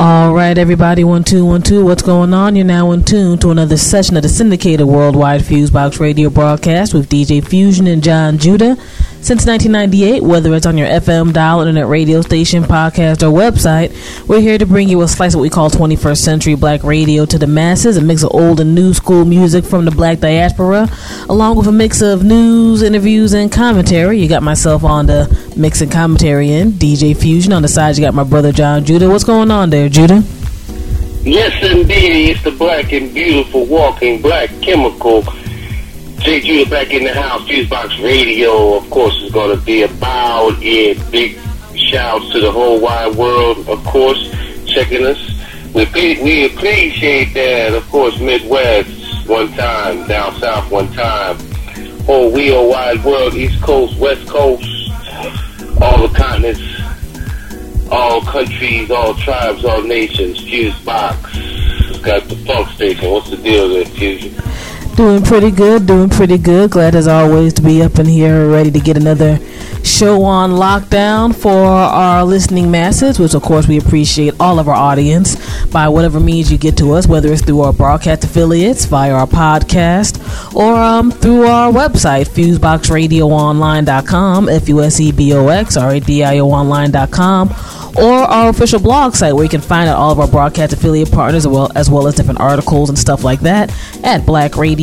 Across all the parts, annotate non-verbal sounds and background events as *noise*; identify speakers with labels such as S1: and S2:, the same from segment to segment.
S1: All right, everybody, one two one two. What's going on? You're now in tune to another session of the syndicated worldwide Fusebox radio broadcast with DJ Fusion and John Judah. Since 1998, whether it's on your FM dial, internet radio station, podcast, or website, we're here to bring you a slice of what we call 21st century black radio to the masses, a mix of old and new school music from the black diaspora, along with a mix of news, interviews, and commentary. You got myself on the mix and commentary in DJ Fusion. On the side, you got my brother John Judah. What's going on there, Judah?
S2: Yes, indeed. It's the black and beautiful walking black chemical Jay Judah back in the house. Fusebox Radio, of course, is going to be about it. Big shouts to the whole wide world, of course, checking us. We, we appreciate that, of course, Midwest one time, down south one time, whole wheel wide world, East Coast, West Coast, all the continents, all countries, all tribes, all nations. Fusebox got the funk station. What's the deal there, Fusion?
S1: Doing pretty good, doing pretty good. Glad as always to be up in here, ready to get another show on lockdown for our listening masses, which of course we appreciate all of our audience by whatever means you get to us, whether it's through our broadcast affiliates, via our podcast, or um, through our website, fuseboxradioonline.com, F-U-S-E-B-O-X, R-A-D-I-O online.com, or our official blog site where you can find out all of our broadcast affiliate partners as well as, well as different articles and stuff like that at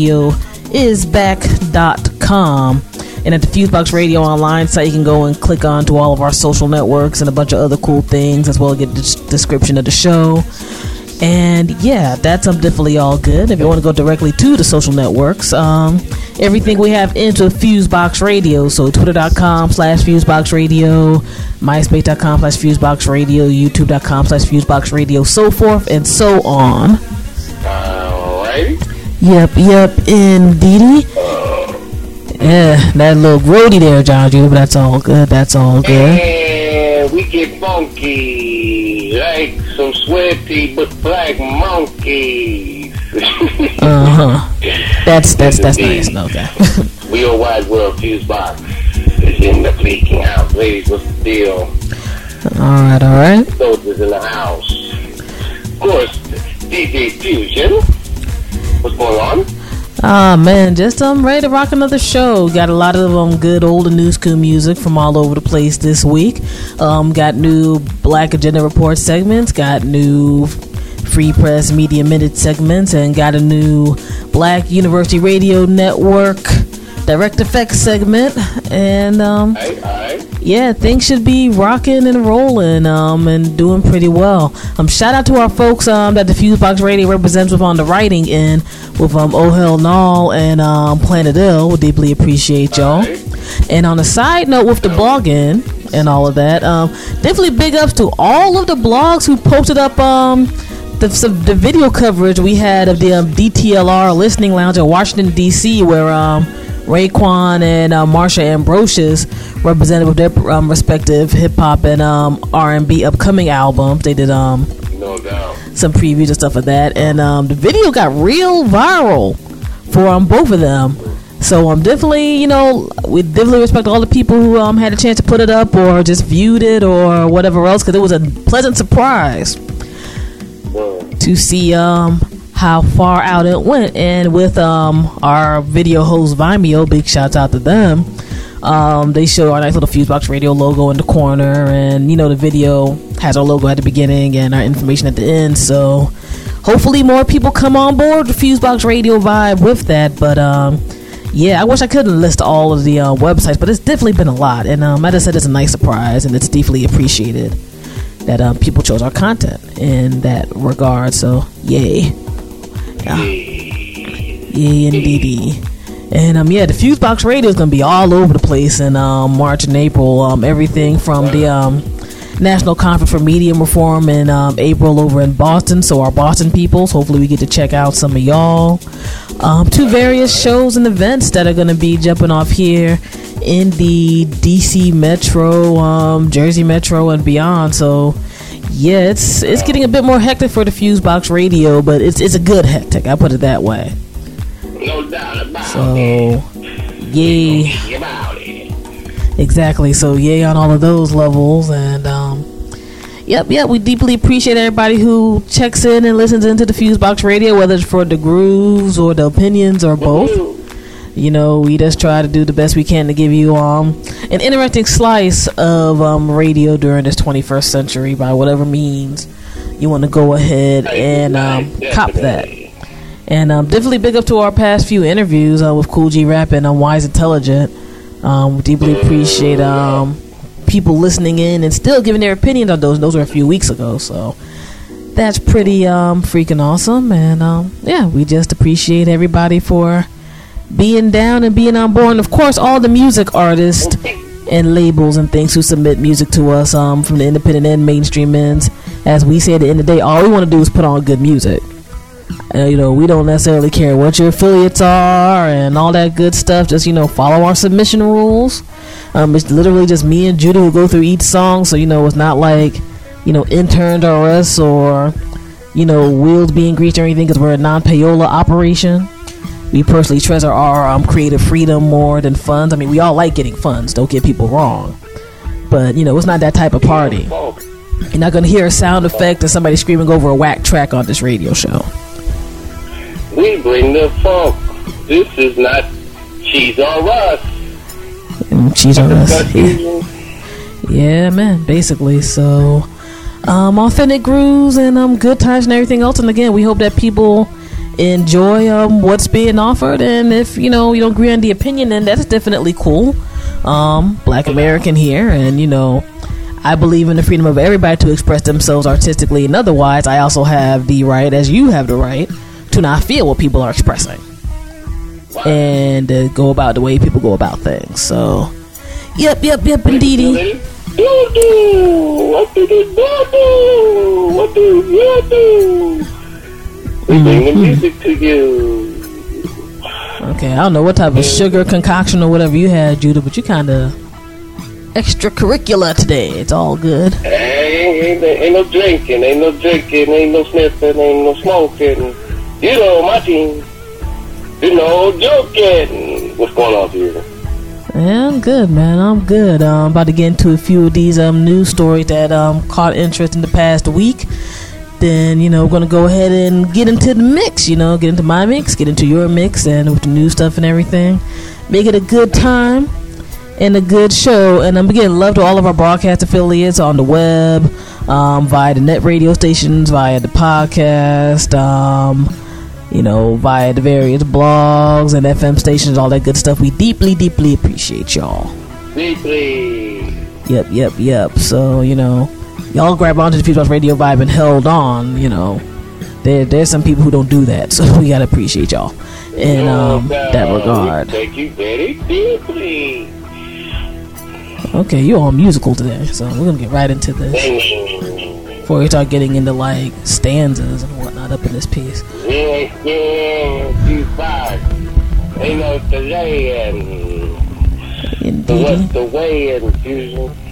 S1: blackradioisback.com. And at the Fusebox Radio Online site, you can go and click on to all of our social networks and a bunch of other cool things, as well as get the description of the show. And yeah, that's um, definitely all good. If you want to go directly to the social networks, um, everything we have into Fusebox Radio. So twitter.com slash Fusebox Radio, myspace.com slash Fusebox Radio, youtube.com slash Fusebox Radio, so forth and so on.
S2: Alright.
S1: Yep, yep, indeedy. Yeah, that little grody there, John Judah, but that's all good. That's all good.
S2: And we get funky like some sweaty but black monkeys.
S1: uh huh. That's that's that's nice. Okay. *laughs*
S2: we are wide world fuse box is in the freaking house, ladies. What's the deal?
S1: All right, all right.
S2: Soldiers in the house. Of course, DJ Fusion. What's going on?
S1: Ah man, just um ready to rock another show. Got a lot of um good old and new school music from all over the place this week. Um, got new Black Agenda Report segments. Got new Free Press Media Minute segments, and got a new Black University Radio Network direct effects segment. And um,
S2: aye, aye.
S1: Yeah, things should be rocking and rolling um, and doing pretty well. Um, shout out to our folks um, that the Fusebox Radio represents with on the writing end with um, Oh Hell Null and um, Planet Ill. We deeply appreciate y'all. And on a side note, with the blogging and all of that, um, definitely big ups to all of the blogs who posted up um, the, some, the video coverage we had of the um, DTLR listening lounge in Washington D.C., where um, Raekwon and uh, Marsha Ambrosius represented with their um, respective hip hop and um, R&B upcoming albums. They did um,
S2: No doubt.
S1: some previews and stuff of that, and um, the video got real viral for um, both of them. So um, definitely, you know, we definitely respect all the people who um, had a chance to put it up or just viewed it or whatever else, because it was a pleasant surprise to see um how far out it went. And with um our video host Vimeo, big shouts out to them. Um, they show our nice little Fusebox Radio logo in the corner, and you know the video has our logo at the beginning and our information at the end. So hopefully more people come on board the Fusebox Radio vibe with that. But um, yeah, I wish I could list all of the uh, websites, but it's definitely been a lot. And um, I said, it's a nice surprise, and it's deeply appreciated that um, people chose our content in that regard. So yay. Yeah. Yeah, indeedy. And um, yeah, the Fusebox Radio is gonna be all over the place in um, March and April. Um, everything from the um, National Conference for Media Reform in um, April over in Boston. So, our Boston peoples, hopefully, we get to check out some of y'all. Um, two various shows and events that are going to be jumping off here in the DC Metro, um, Jersey Metro, and beyond. So, yeah, it's it's getting a bit more hectic for the Fusebox Radio, but it's it's a good hectic. I put it that way.
S2: No doubt about
S1: So,
S2: it.
S1: yay.
S2: About it.
S1: Exactly. So yay on all of those levels, and um, yep, yep. We deeply appreciate everybody who checks in and listens into the Fusebox Radio, whether it's for the grooves or the opinions or both. You know, we just try to do the best we can to give you um an interesting slice of um radio during this 21st century by whatever means you want to go ahead and um, cop that. And um, definitely big up to our past few interviews uh, with Kool G Rap and um, Wise Intelligent. Um, we deeply appreciate um, people listening in and still giving their opinions on those. Those were a few weeks ago, so that's pretty um, freaking awesome. And um, yeah, we just appreciate everybody for being down and being on board. And of course, all the music artists and labels and things who submit music to us um, from the independent and mainstream ends. As we say at the end of the day, all we want to do is put on good music. Uh, you know, we don't necessarily care what your affiliates are and all that good stuff. Just you know, follow our submission rules. Um, it's literally just me and Judah who go through each song, so you know it's not like you know interned or us or you know wheels being greased or anything because we're a non-payola operation. We personally treasure our um, creative freedom more than funds. I mean, we all like getting funds. Don't get people wrong, but you know it's not that type of party. You're not gonna hear a sound effect or somebody screaming over a whack track on this radio show.
S2: We bring the funk. This is not cheese on us.
S1: And cheese on us. Yeah. Yeah, man. Basically, so um, authentic grooves and um, good times and everything else. And again, we hope that people enjoy um what's being offered. And if you know you don't agree on the opinion, then that's definitely cool. Um, Black American here, and you know. I believe in the freedom of everybody to express themselves artistically and otherwise. I also have the right, as you have the right, to not feel what people are expressing and uh, go about the way people go about things. So, yep, yep, yep, indeedy.
S2: Do do. What do do? What do do? We bring the music to you.
S1: Okay, I don't know what type of sugar concoction or whatever you had, Judah, but you kind of extracurricular today. It's all good.
S2: Hey, ain't, ain't no drinking, ain't no drinking, ain't no sniffing, ain't no smoking. You know my team. You know joking. What's going on here?
S1: Yeah, I'm good, man. I'm good. I'm about to get into a few of these um news stories that um caught interest in the past week. Then you know we're gonna go ahead and get into the mix. You know, get into my mix, get into your mix, and with the new stuff and everything. Make it a good time and a good show. And I'm again love to all of our broadcast affiliates on the web, um, via the net radio stations, via the podcast. Um, you know, via the various blogs and FM stations, all that good stuff. We deeply, deeply appreciate y'all.
S2: Deeply.
S1: Yep, yep, yep. So, you know, y'all grab onto the Fusebox Radio vibe and held on, you know. There, there's some people who don't do that, *laughs* so we gotta appreciate y'all in um, that regard.
S2: Thank you very deeply.
S1: Okay, you're all musical today, so we're gonna get right into this before we start getting into like stanzas and whatnot up in this piece.
S2: Yeah, yeah, you five. Ain't no delaying. The
S1: Indeedy,
S2: what's the way in fusion?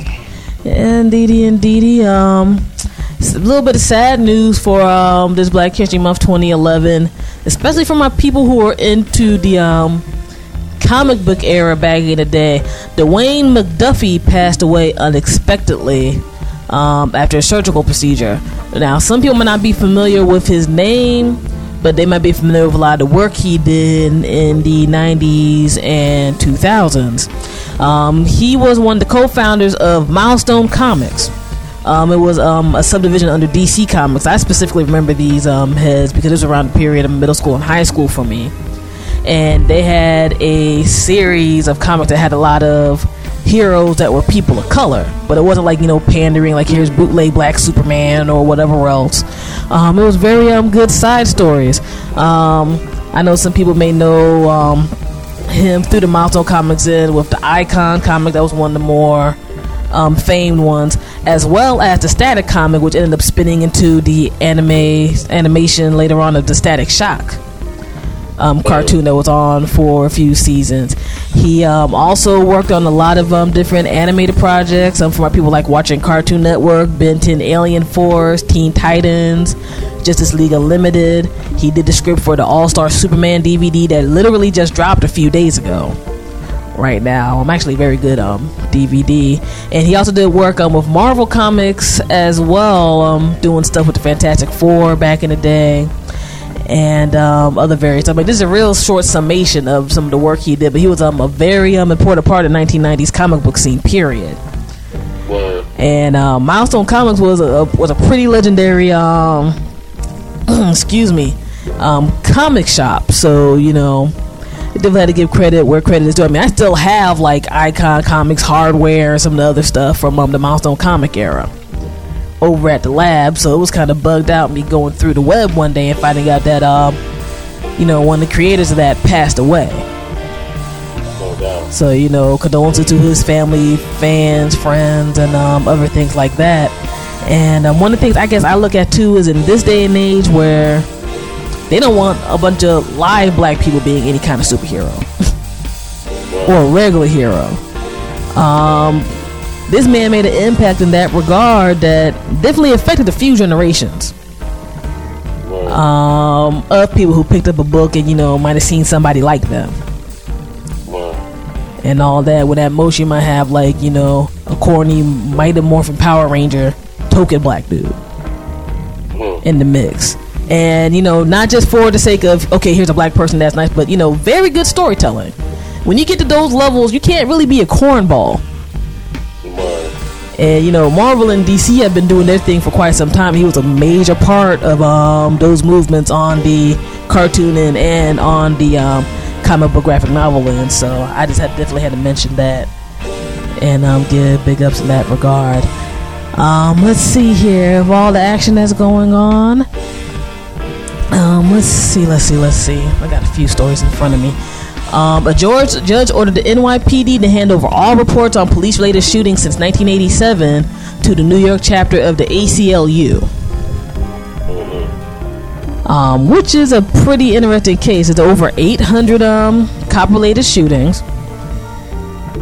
S1: Indeedy, indeedy. Um, a little bit of sad news for um this Black History Month 2011, especially for my people who are into the um comic book era back in the day. Dwayne McDuffie passed away unexpectedly um, after a surgical procedure. Now, some people might not be familiar with his name, but they might be familiar with a lot of the work he did in the 90s and 2000s. Um, he was one of the co founders of Milestone Comics. Um, it was um, a subdivision under DC Comics. I specifically remember these um, heads because it was around the period of middle school and high school for me and they had a series of comics that had a lot of heroes that were people of color but it wasn't like you know pandering like here's bootleg black superman or whatever else. Um, it was very um, good side stories. Um, i know some people may know um, him through the milestone comics in with the icon comic that was one of the more um, famed ones as well as the Static comic, which ended up spinning into the anime animation later on of the Static Shock um, cartoon that was on for a few seasons. He um, also worked on a lot of um, different animated projects um, for people like watching Cartoon Network, Ben 10 Alien Force, Teen Titans, Justice League Unlimited. He did the script for the All Star Superman DVD that literally just dropped a few days ago. Right now, I'm actually very good um DVD, and he also did work um with Marvel Comics as well, um doing stuff with the Fantastic Four back in the day and um, other various. I mean, this is a real short summation of some of the work he did, but he was um, a very um, important part of 1990s comic book scene. Period. And uh, Milestone Comics was a was a pretty legendary, um, *clears throat* excuse me, um, comic shop. So you know, definitely had to give credit where credit is due. I mean, I still have like Icon Comics hardware and some of the other stuff from um, the Milestone comic era over at the lab. So it was kind of bugged out me going through the web one day and finding out that um, you know, one of the creators of that passed away.
S2: No.
S1: So you know, condolences to his family, fans, friends, and um, other things like that. And um, one of the things I guess I look at too is in this day and age where they don't want a bunch of live black people being any kind of superhero *laughs* or a regular hero. Um, this man made an impact in that regard that definitely affected a few generations um, of people who picked up a book and you know might have seen somebody like them and all that. With that most you might have like you know a corny Mighty Morphin Power Ranger token black dude in the mix. And you know, not just for the sake of okay, here's a black person that's nice, but you know, very good storytelling. When you get to those levels, you can't really be a cornball. And you know, Marvel and DC have been doing their thing for quite some time. He was a major part of um, those movements on the cartooning and on the um, comic book graphic novel end. So I just had definitely had to mention that and um, give big ups in that regard. Um, let's see here of all the action that's going on. Um, let's see, let's see, let's see. I got a few stories in front of me. Um, a George judge ordered the NYPD to hand over all reports on police-related shootings since 1987 to the New York chapter of the ACLU, um, which is a pretty interesting case. It's over 800 um, cop-related shootings,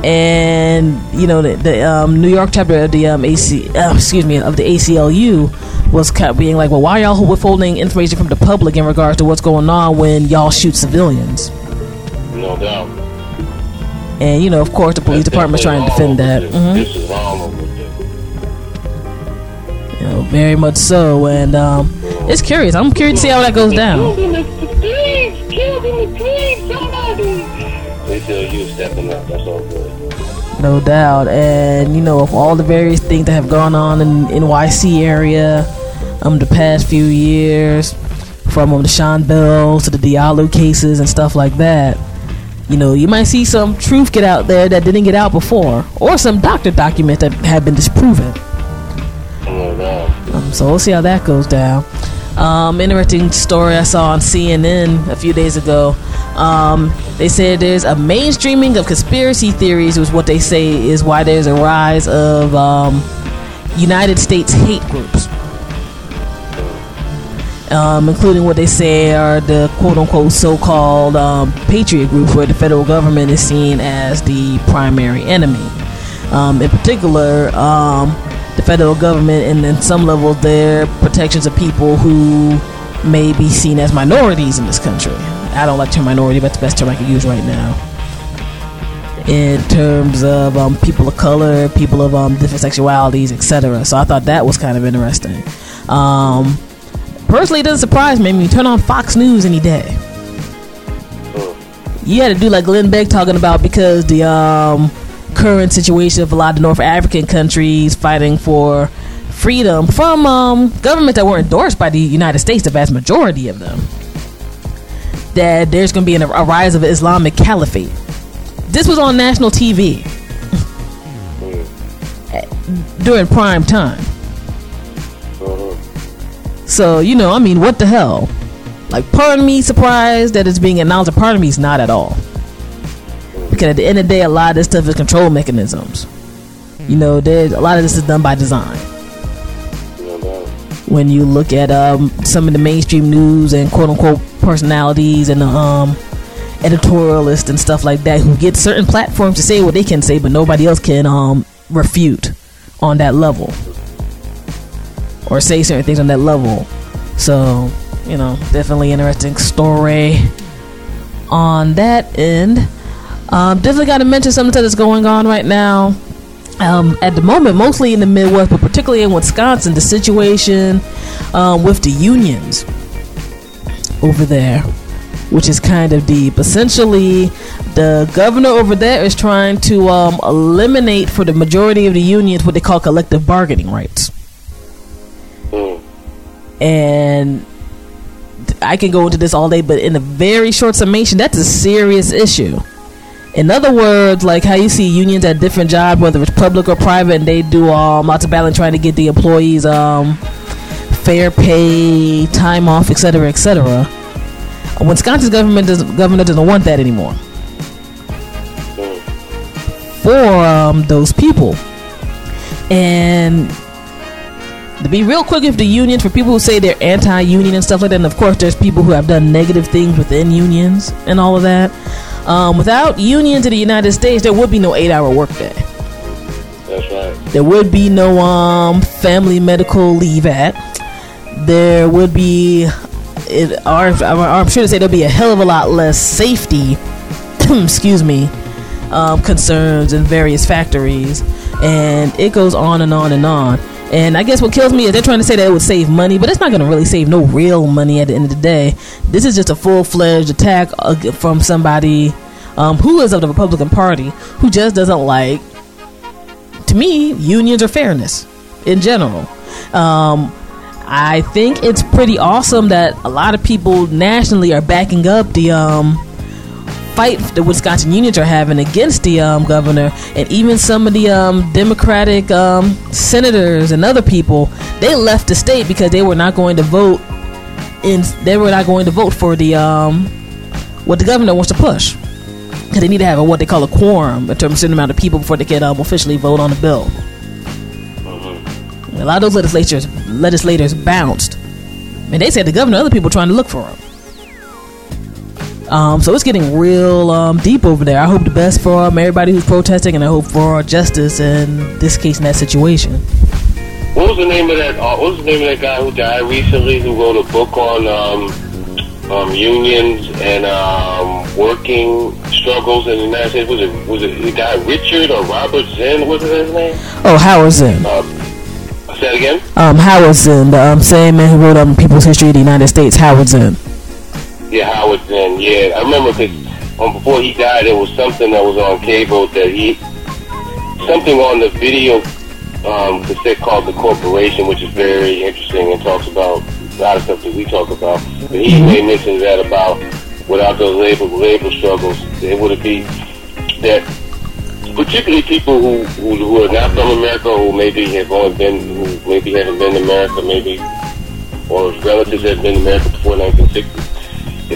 S1: and you know the, the um, New York chapter of the um, AC, uh, excuse me, of the ACLU was of being like, well, why y'all withholding information from the public in regards to what's going on when y'all shoot civilians?
S2: No doubt.
S1: And you know, of course, the police
S2: That's
S1: department's trying to defend that.
S2: definitely wrong
S1: hmm
S2: This This is with this.
S1: You know, very much so. And um, it's curious. I'm curious to see how that goes down.
S2: Killed in the streets. Killed in the streets. Somebody. They tell you stepping up. That's all good.
S1: No doubt. And you know, of all the various things that have gone on in NYC area, um, the past few years, from um, the Sean Bell to the Diallo cases and stuff like that. You know, you might see some truth get out there that didn't get out before, or some doctor documents that have been disproven. Um, so we'll see how that goes down. Um, interesting story I saw on CNN a few days ago. Um, they said there's a mainstreaming of conspiracy theories, was what they say is why there's a rise of um, United States hate groups. Um, including what they say are the quote unquote so called um, patriot groups, where the federal government is seen as the primary enemy. Um, in particular, um, the federal government and in some levels their protections of people who may be seen as minorities in this country. I don't like term minority, but that's the best term I can use right now. In terms of um, people of color, people of um, different sexualities, etc. So I thought that was kind of interesting. Um, personally, it doesn't surprise me. I mean, you turn on Fox News any day. You had to do like Glenn Beck talking about because the um, current situation of a lot of North African countries fighting for freedom from um, governments that were endorsed by the United States, the vast majority of them. That there's going to be an, a rise of Islamic caliphate. This was on national TV *laughs* during prime time. So, you know, I mean, what the hell? Like, part of me surprised that it's being announced, and part of me is not at all. Because at the end of the day, a lot of this stuff is control mechanisms. You know, a lot of this is done by design. When you look at um, some of the mainstream news and quote unquote personalities and the um, editorialists and stuff like that who get certain platforms to say what they can say, but nobody else can um, refute on that level or say certain things on that level. So, you know, definitely interesting story on that end. Um, definitely got to mention something that's going on right now. Um, at the moment, mostly in the Midwest, but particularly in Wisconsin, the situation um, with the unions over there, which is kind of deep. Essentially, the governor over there is trying to um, eliminate for the majority of the unions what they call collective bargaining rights. And I can go into this all day, but in a very short summation, that's a serious issue. In other words, like how you see unions at different jobs, whether it's public or private, and they do um, lots of battling trying to get the employees um, fair pay, time off, etc., etc. Wisconsin's government doesn't, governor doesn't want that anymore for um, those people. And to be real quick with the unions, for people who say they're anti-union and stuff like that, and of course there's people who have done negative things within unions and all of that. Um, without unions in the United States, there would be no eight-hour workday.
S2: That's right.
S1: There would be no um, family medical leave act. There would be, it, or, I'm sure to say there'll be a hell of a lot less safety. *clears throat* excuse me, um, concerns in various factories, and it goes on and on and on. And I guess what kills me is they're trying to say that it would save money, but it's not going to really save no real money at the end of the day. This is just a full fledged attack from somebody um, who is of the Republican Party who just doesn't like, to me, unions or fairness in general. Um, I think it's pretty awesome that a lot of people nationally are backing up the um, fight the Wisconsin unions are having against the um, governor, and even some of the um, Democratic um, senators and other people, they left the state because they were not going to vote. In they were not going to vote for the um, what the governor wants to push because they need to have a, what they call a quorum in terms of the amount of people before they can um, officially vote on the bill. A lot of those legislators legislators bounced, and they said the governor, and other people trying to look for him. Um, so it's getting real um, deep over there. I hope the best for um, everybody who's protesting, and I hope for justice in this case in that situation.
S2: What was the name of that? Uh, what was the name of that guy who died recently? Who wrote a book on um, um, unions and um, working struggles in the United States? Was it was it the guy Richard or Robert Zinn? What was his name?
S1: Oh, Howard Zinn.
S2: Uh, say that again.
S1: Um, Howard Zinn, the um, same man who wrote um, People's History of the United States. Howard Zinn.
S2: Yeah, Howard Zinn. Yeah, I remember because um, before he died, there was something that was on cable that he something on the video um, cassette called "The Corporation," which is very interesting and talks about a lot of stuff that we talk about. But he made mention of that about without those labor labor struggles, it would be that particularly people who, who who are not from America, who maybe have only been, who maybe haven't been to America, maybe or relatives that have been to America before 1960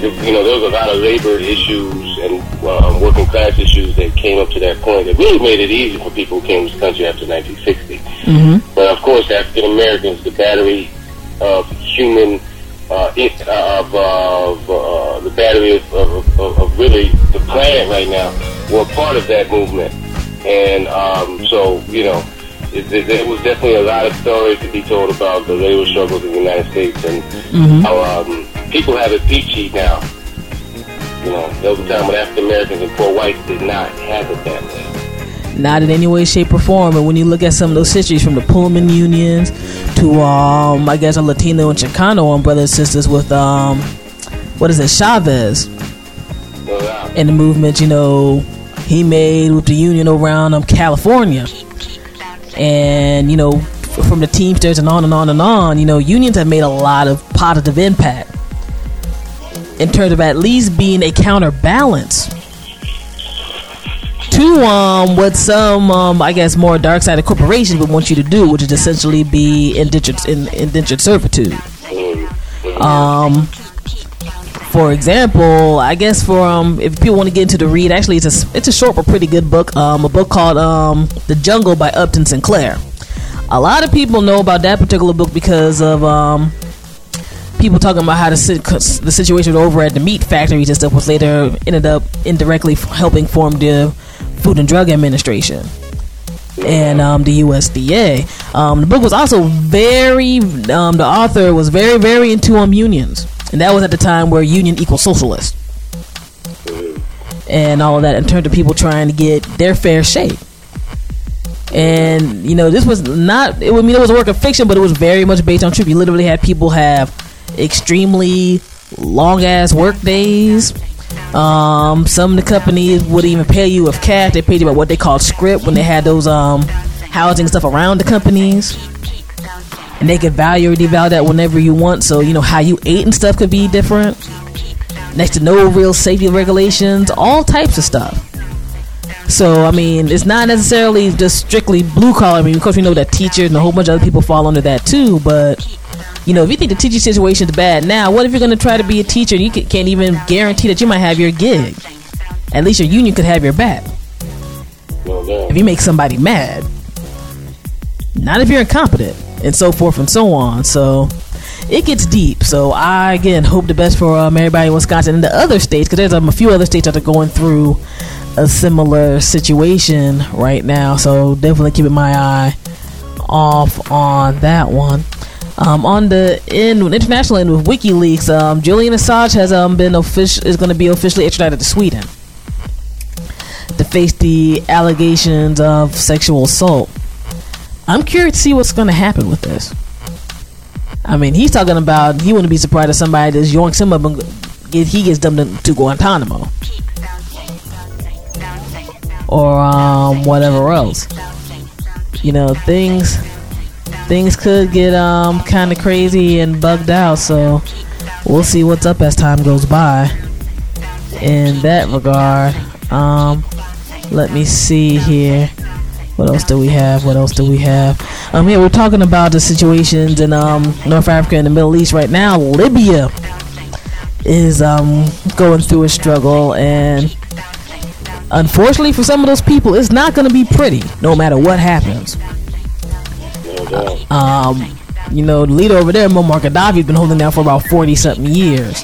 S2: you know, there was a lot of labor issues and um, working class issues that came up to that point that really made it easy for people who came to this country after 1960.
S1: Mm-hmm.
S2: But of course, African Americans, the battery of human, uh, it, uh, of, of uh, the battery of, of, of, really the planet right now, were part of that movement. And um, so, you know, it, it, there was definitely a lot of stories to be told about the labor struggles in the United States and
S1: Mhm.
S2: how um, people have it peachy now. You know, there was a time when African Americans and poor whites did not have it that way.
S1: Not in any way, shape, or form. And when you look at some of those histories from the Pullman unions to, um, I guess, a Latino and Chicano um, brothers and sisters with, um, what is it, Chavez and the movement, you know, he made with the union around um, California. And, you know, from the Teamsters and on and on and on, you know, unions have made a lot of positive impact in terms of at least being a counterbalance to um what some um I guess more dark side of corporations would want you to do, which is essentially be indentured in indentured servitude. Um for example, I guess for um, if people want to get into the read, actually, it's a it's a short but pretty good book. Um, a book called um, "The Jungle" by Upton Sinclair. A lot of people know about that particular book because of um, people talking about how the, the situation over at the meat factories and stuff was later ended up indirectly helping form the Food and Drug Administration and um, the USDA. Um, the book was also very, um, the author was very, very into um, unions. And that was at the time where union equals socialist. And all of that, in terms of people trying to get their fair shake. And, you know, this was not, it, I mean, it was a work of fiction, but it was very much based on truth. You literally had people have extremely long ass work days um, some of the companies would even pay you with cash. They paid you by what they called scrip when they had those um, housing stuff around the companies. And they could value or devalue that whenever you want. So, you know, how you ate and stuff could be different. Next to no real safety regulations, all types of stuff. So, I mean, it's not necessarily just strictly blue collar. I mean, of course, we know that teachers and a whole bunch of other people fall under that too, but you know, if you think the teaching situation is bad now, what if you're going to try to be a teacher and you can't even guarantee that you might have your gig? At least your union could have your back. If you make somebody mad, not if you're incompetent, and so forth and so on. So it gets deep. So I again hope the best for um, everybody in Wisconsin and the other states because there's um, a few other states that are going through a similar situation right now. So definitely keeping my eye off on that one. Um, on the end, international end with WikiLeaks, um, Julian Assange has um, been is going to be officially extradited to Sweden to face the allegations of sexual assault. I'm curious to see what's going to happen with this. I mean, he's talking about he wouldn't be surprised if somebody just yoinks him up and get, he gets dumped to Guantanamo or um, whatever else. You know, things things could get um kind of crazy and bugged out. So we'll see what's up as time goes by. In that regard, um, let me see here. What else do we have? What else do we have? Um, here we're talking about the situations in um North Africa and the Middle East right now. Libya is um going through a struggle and unfortunately for some of those people it's not going to be pretty no matter what happens um, you know, the leader over there, Muammar Gaddafi, has been holding down for about 40 something years.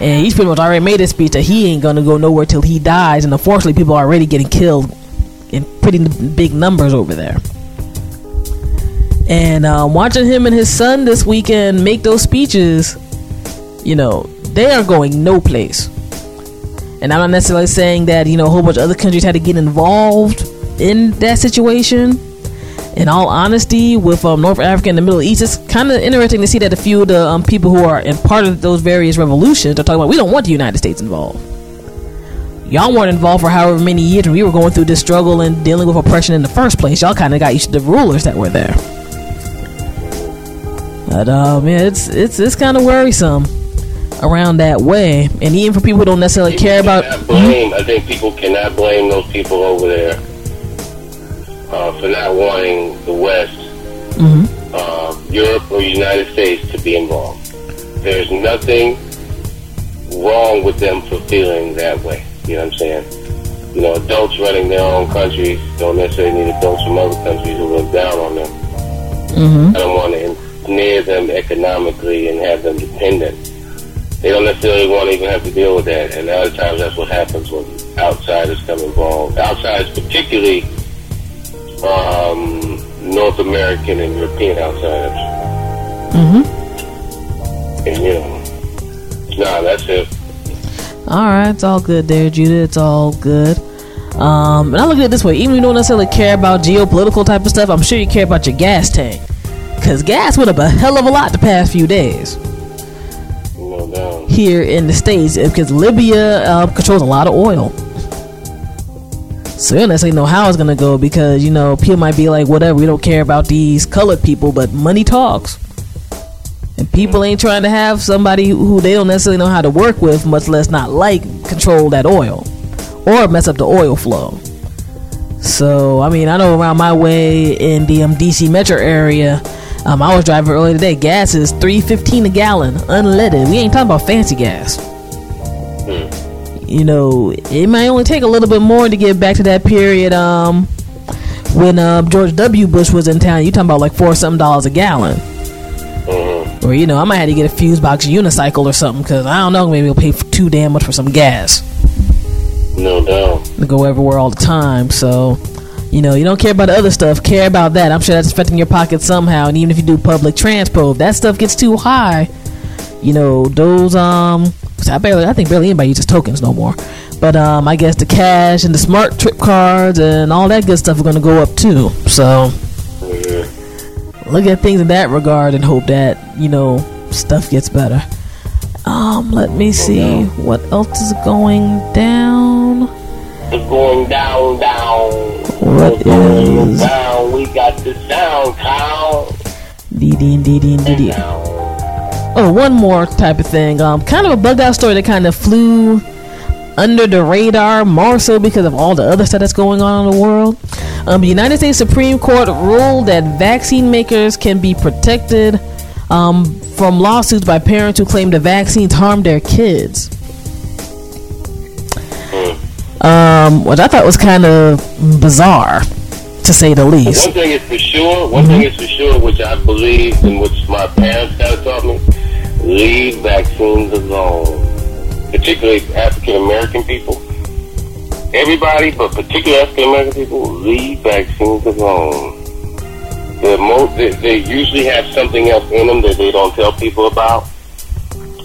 S1: And he's pretty much already made a speech that he ain't gonna go nowhere till he dies. And unfortunately, people are already getting killed in pretty big numbers over there. And um, watching him and his son this weekend make those speeches, you know, they are going no place. And I'm not necessarily saying that, you know, a whole bunch of other countries had to get involved in that situation in all honesty, with um, North Africa and the Middle East, it's kind of interesting to see that a few of the um, people who are in part of those various revolutions are talking about we don't want the United States involved. Y'all weren't involved for however many years, and we were going through this struggle and dealing with oppression in the first place. Y'all kind of got used to the rulers that were there. But um, yeah, it's it's it's kind of worrisome around that way, and even for people who don't necessarily
S2: people
S1: care about.
S2: Blame. I think people cannot blame those people over there uh, for not wanting the West, mm-hmm. uh, Europe, or United States to be involved. There's nothing wrong with them for feeling that way. You know what I'm saying? You know, adults running their own countries don't necessarily need adults from other countries who look down on them. Mm-hmm. I don't want to ensnare them economically and have them dependent. They don't necessarily want to even have to deal with that. And a lot of times that's what happens when outsiders come involved. Outsiders, particularly um, North American and European outsiders.
S1: Mm-hmm.
S2: And you know, nah, that's it.
S1: All right, it's all good there, Judah. It's all good. Um, and I look at it this way: even if you don't necessarily care about geopolitical type of stuff, I'm sure you care about your gas tank, because gas went up a hell of a lot the past few days.
S2: No doubt.
S1: Here in the states, because Libya uh, controls a lot of oil. So you don't necessarily know how it's gonna go because you know people might be like, whatever, we don't care about these colored people, but money talks, and people ain't trying to have somebody who they don't necessarily know how to work with, much less not like, control that oil or mess up the oil flow. So I mean, I know around my way in the um, DC metro area, Um, I was driving earlier today. Gas is three fifteen a gallon, unleaded. We ain't talking about fancy gas. You know, it might only take a little bit more to get back to that period. Um, when uh, George W. Bush was in town, you talking about like four something dollars a gallon. Or you know, I might have to get a fuse box unicycle or something because I don't know, maybe we'll pay for too damn much for some gas
S2: No doubt.
S1: to go everywhere all the time. So, you know, you don't care about the other stuff. Care about that. I'm sure that's affecting your pocket somehow. And even if you do public transport, if that stuff gets too high. You know, those um, I barely, I think barely anybody uses tokens no more. But um, I guess the cash and the SmarTrip cards and all that good stuff are going to go up too. So look at things in that regard and hope that you know stuff gets better. Um, let me see what else is going down.
S2: It's going down, down.
S1: What
S2: going
S1: is-
S2: down? We got the sound count.
S1: Dee dee dee. Oh, one more type of thing. Um, kind of a bugged out story that kind of flew under the radar, more so because of all the other stuff that's going on in the world. Um, the United States Supreme Court ruled that vaccine makers can be protected um, from lawsuits by parents who claim the vaccines harm their kids. Um, which I thought was kind of bizarre, to say the least.
S2: One thing is for sure, one thing is for sure, which I believe and which my parents kind of taught me, leave vaccines alone. Particularly African American people. Everybody, but particularly African American people, leave vaccines alone. The they, they usually have something else in them that they don't tell people about.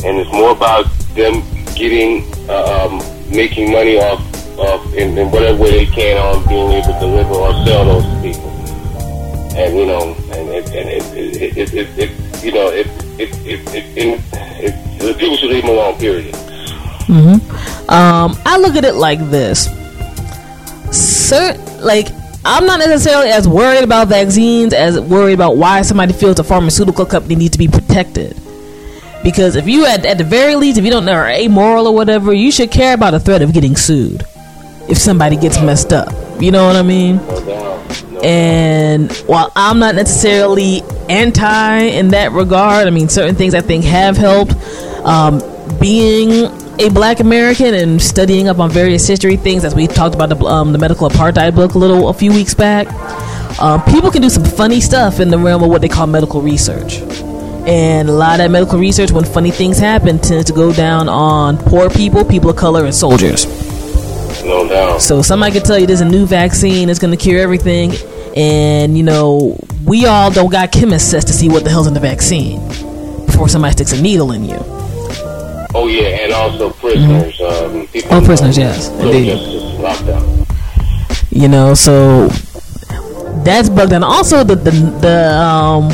S2: And it's more about them getting, uh, um, making money off of, in, in whatever way they can on being able to deliver or sell those people and you know, and it, and it, it, it, it, it you know, it, it, it, it, it, it, the people should leave them alone. Period. Hmm.
S1: Um, I look at it like this. Cert, like I'm not necessarily as worried about vaccines as worried about why somebody feels a pharmaceutical company needs to be protected. Because if you at, at the very least, if you don't know are amoral or whatever, you should care about the threat of getting sued if somebody gets messed up. You know what I mean? And while I'm not necessarily anti in that regard, I mean, certain things I think have helped. Um, being a black American and studying up on various history things, as we talked about the, um, the medical apartheid book a little a few weeks back, um, people can do some funny stuff in the realm of what they call medical research. And a lot of that medical research, when funny things happen, tends to go down on poor people, people of color, and soldiers.
S2: No doubt.
S1: So somebody could tell you there's a new vaccine that's going to cure everything, and you know we all don't got chemists to see what the hell's in the vaccine before somebody sticks a needle in you.
S2: Oh yeah, and also prisoners. Um, people.
S1: Oh, prisoners, yes, indeed.
S2: lockdown.
S1: You know, so that's bugged. And also the the the um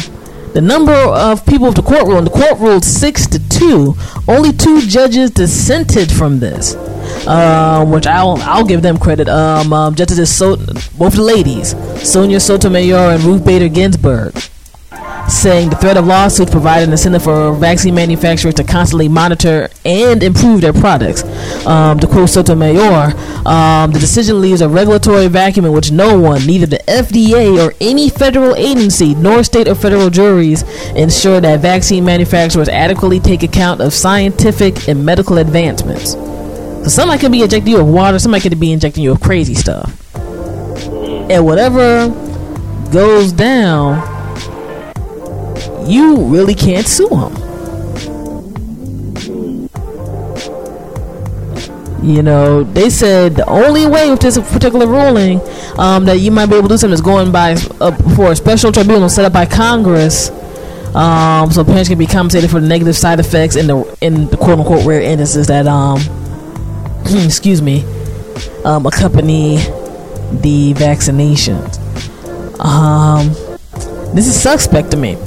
S1: the number of people of the court ruled. The court ruled six to two. Only two judges dissented from this. Um, which I'll I'll give them credit. Um, um Justices so both ladies, Sonia Sotomayor and Ruth Bader Ginsburg, saying the threat of lawsuits provide an incentive for vaccine manufacturers to constantly monitor and improve their products. Um, to quote Sotomayor, um, the decision leaves a regulatory vacuum in which no one, neither the FDA or any federal agency, nor state or federal juries, ensure that vaccine manufacturers adequately take account of scientific and medical advancements. So somebody could be injecting you with water, somebody could be injecting you with crazy stuff. And whatever goes down, you really can't sue them. You know, they said the only way with this particular ruling um, that you might be able to do something is going by uh, for a special tribunal set up by Congress, um, so parents can be compensated for the negative side effects in the in the quote unquote rare instances that um, *clears throat* excuse me, um, accompany the vaccinations. Um, this is suspect to me.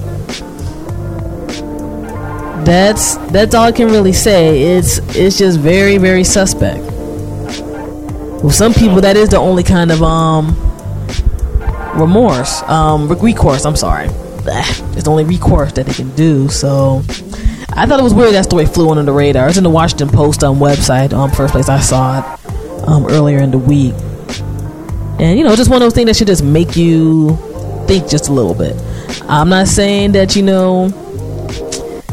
S1: That's that's all I can really say. It's it's just very very suspect. With some people, that is the only kind of um remorse, um recourse. I'm sorry, it's the only recourse that they can do. So I thought it was weird that story flew under the radar. It's in the Washington Post um, website. Um, first place I saw it um earlier in the week, and you know, just one of those things that should just make you think just a little bit. I'm not saying that you know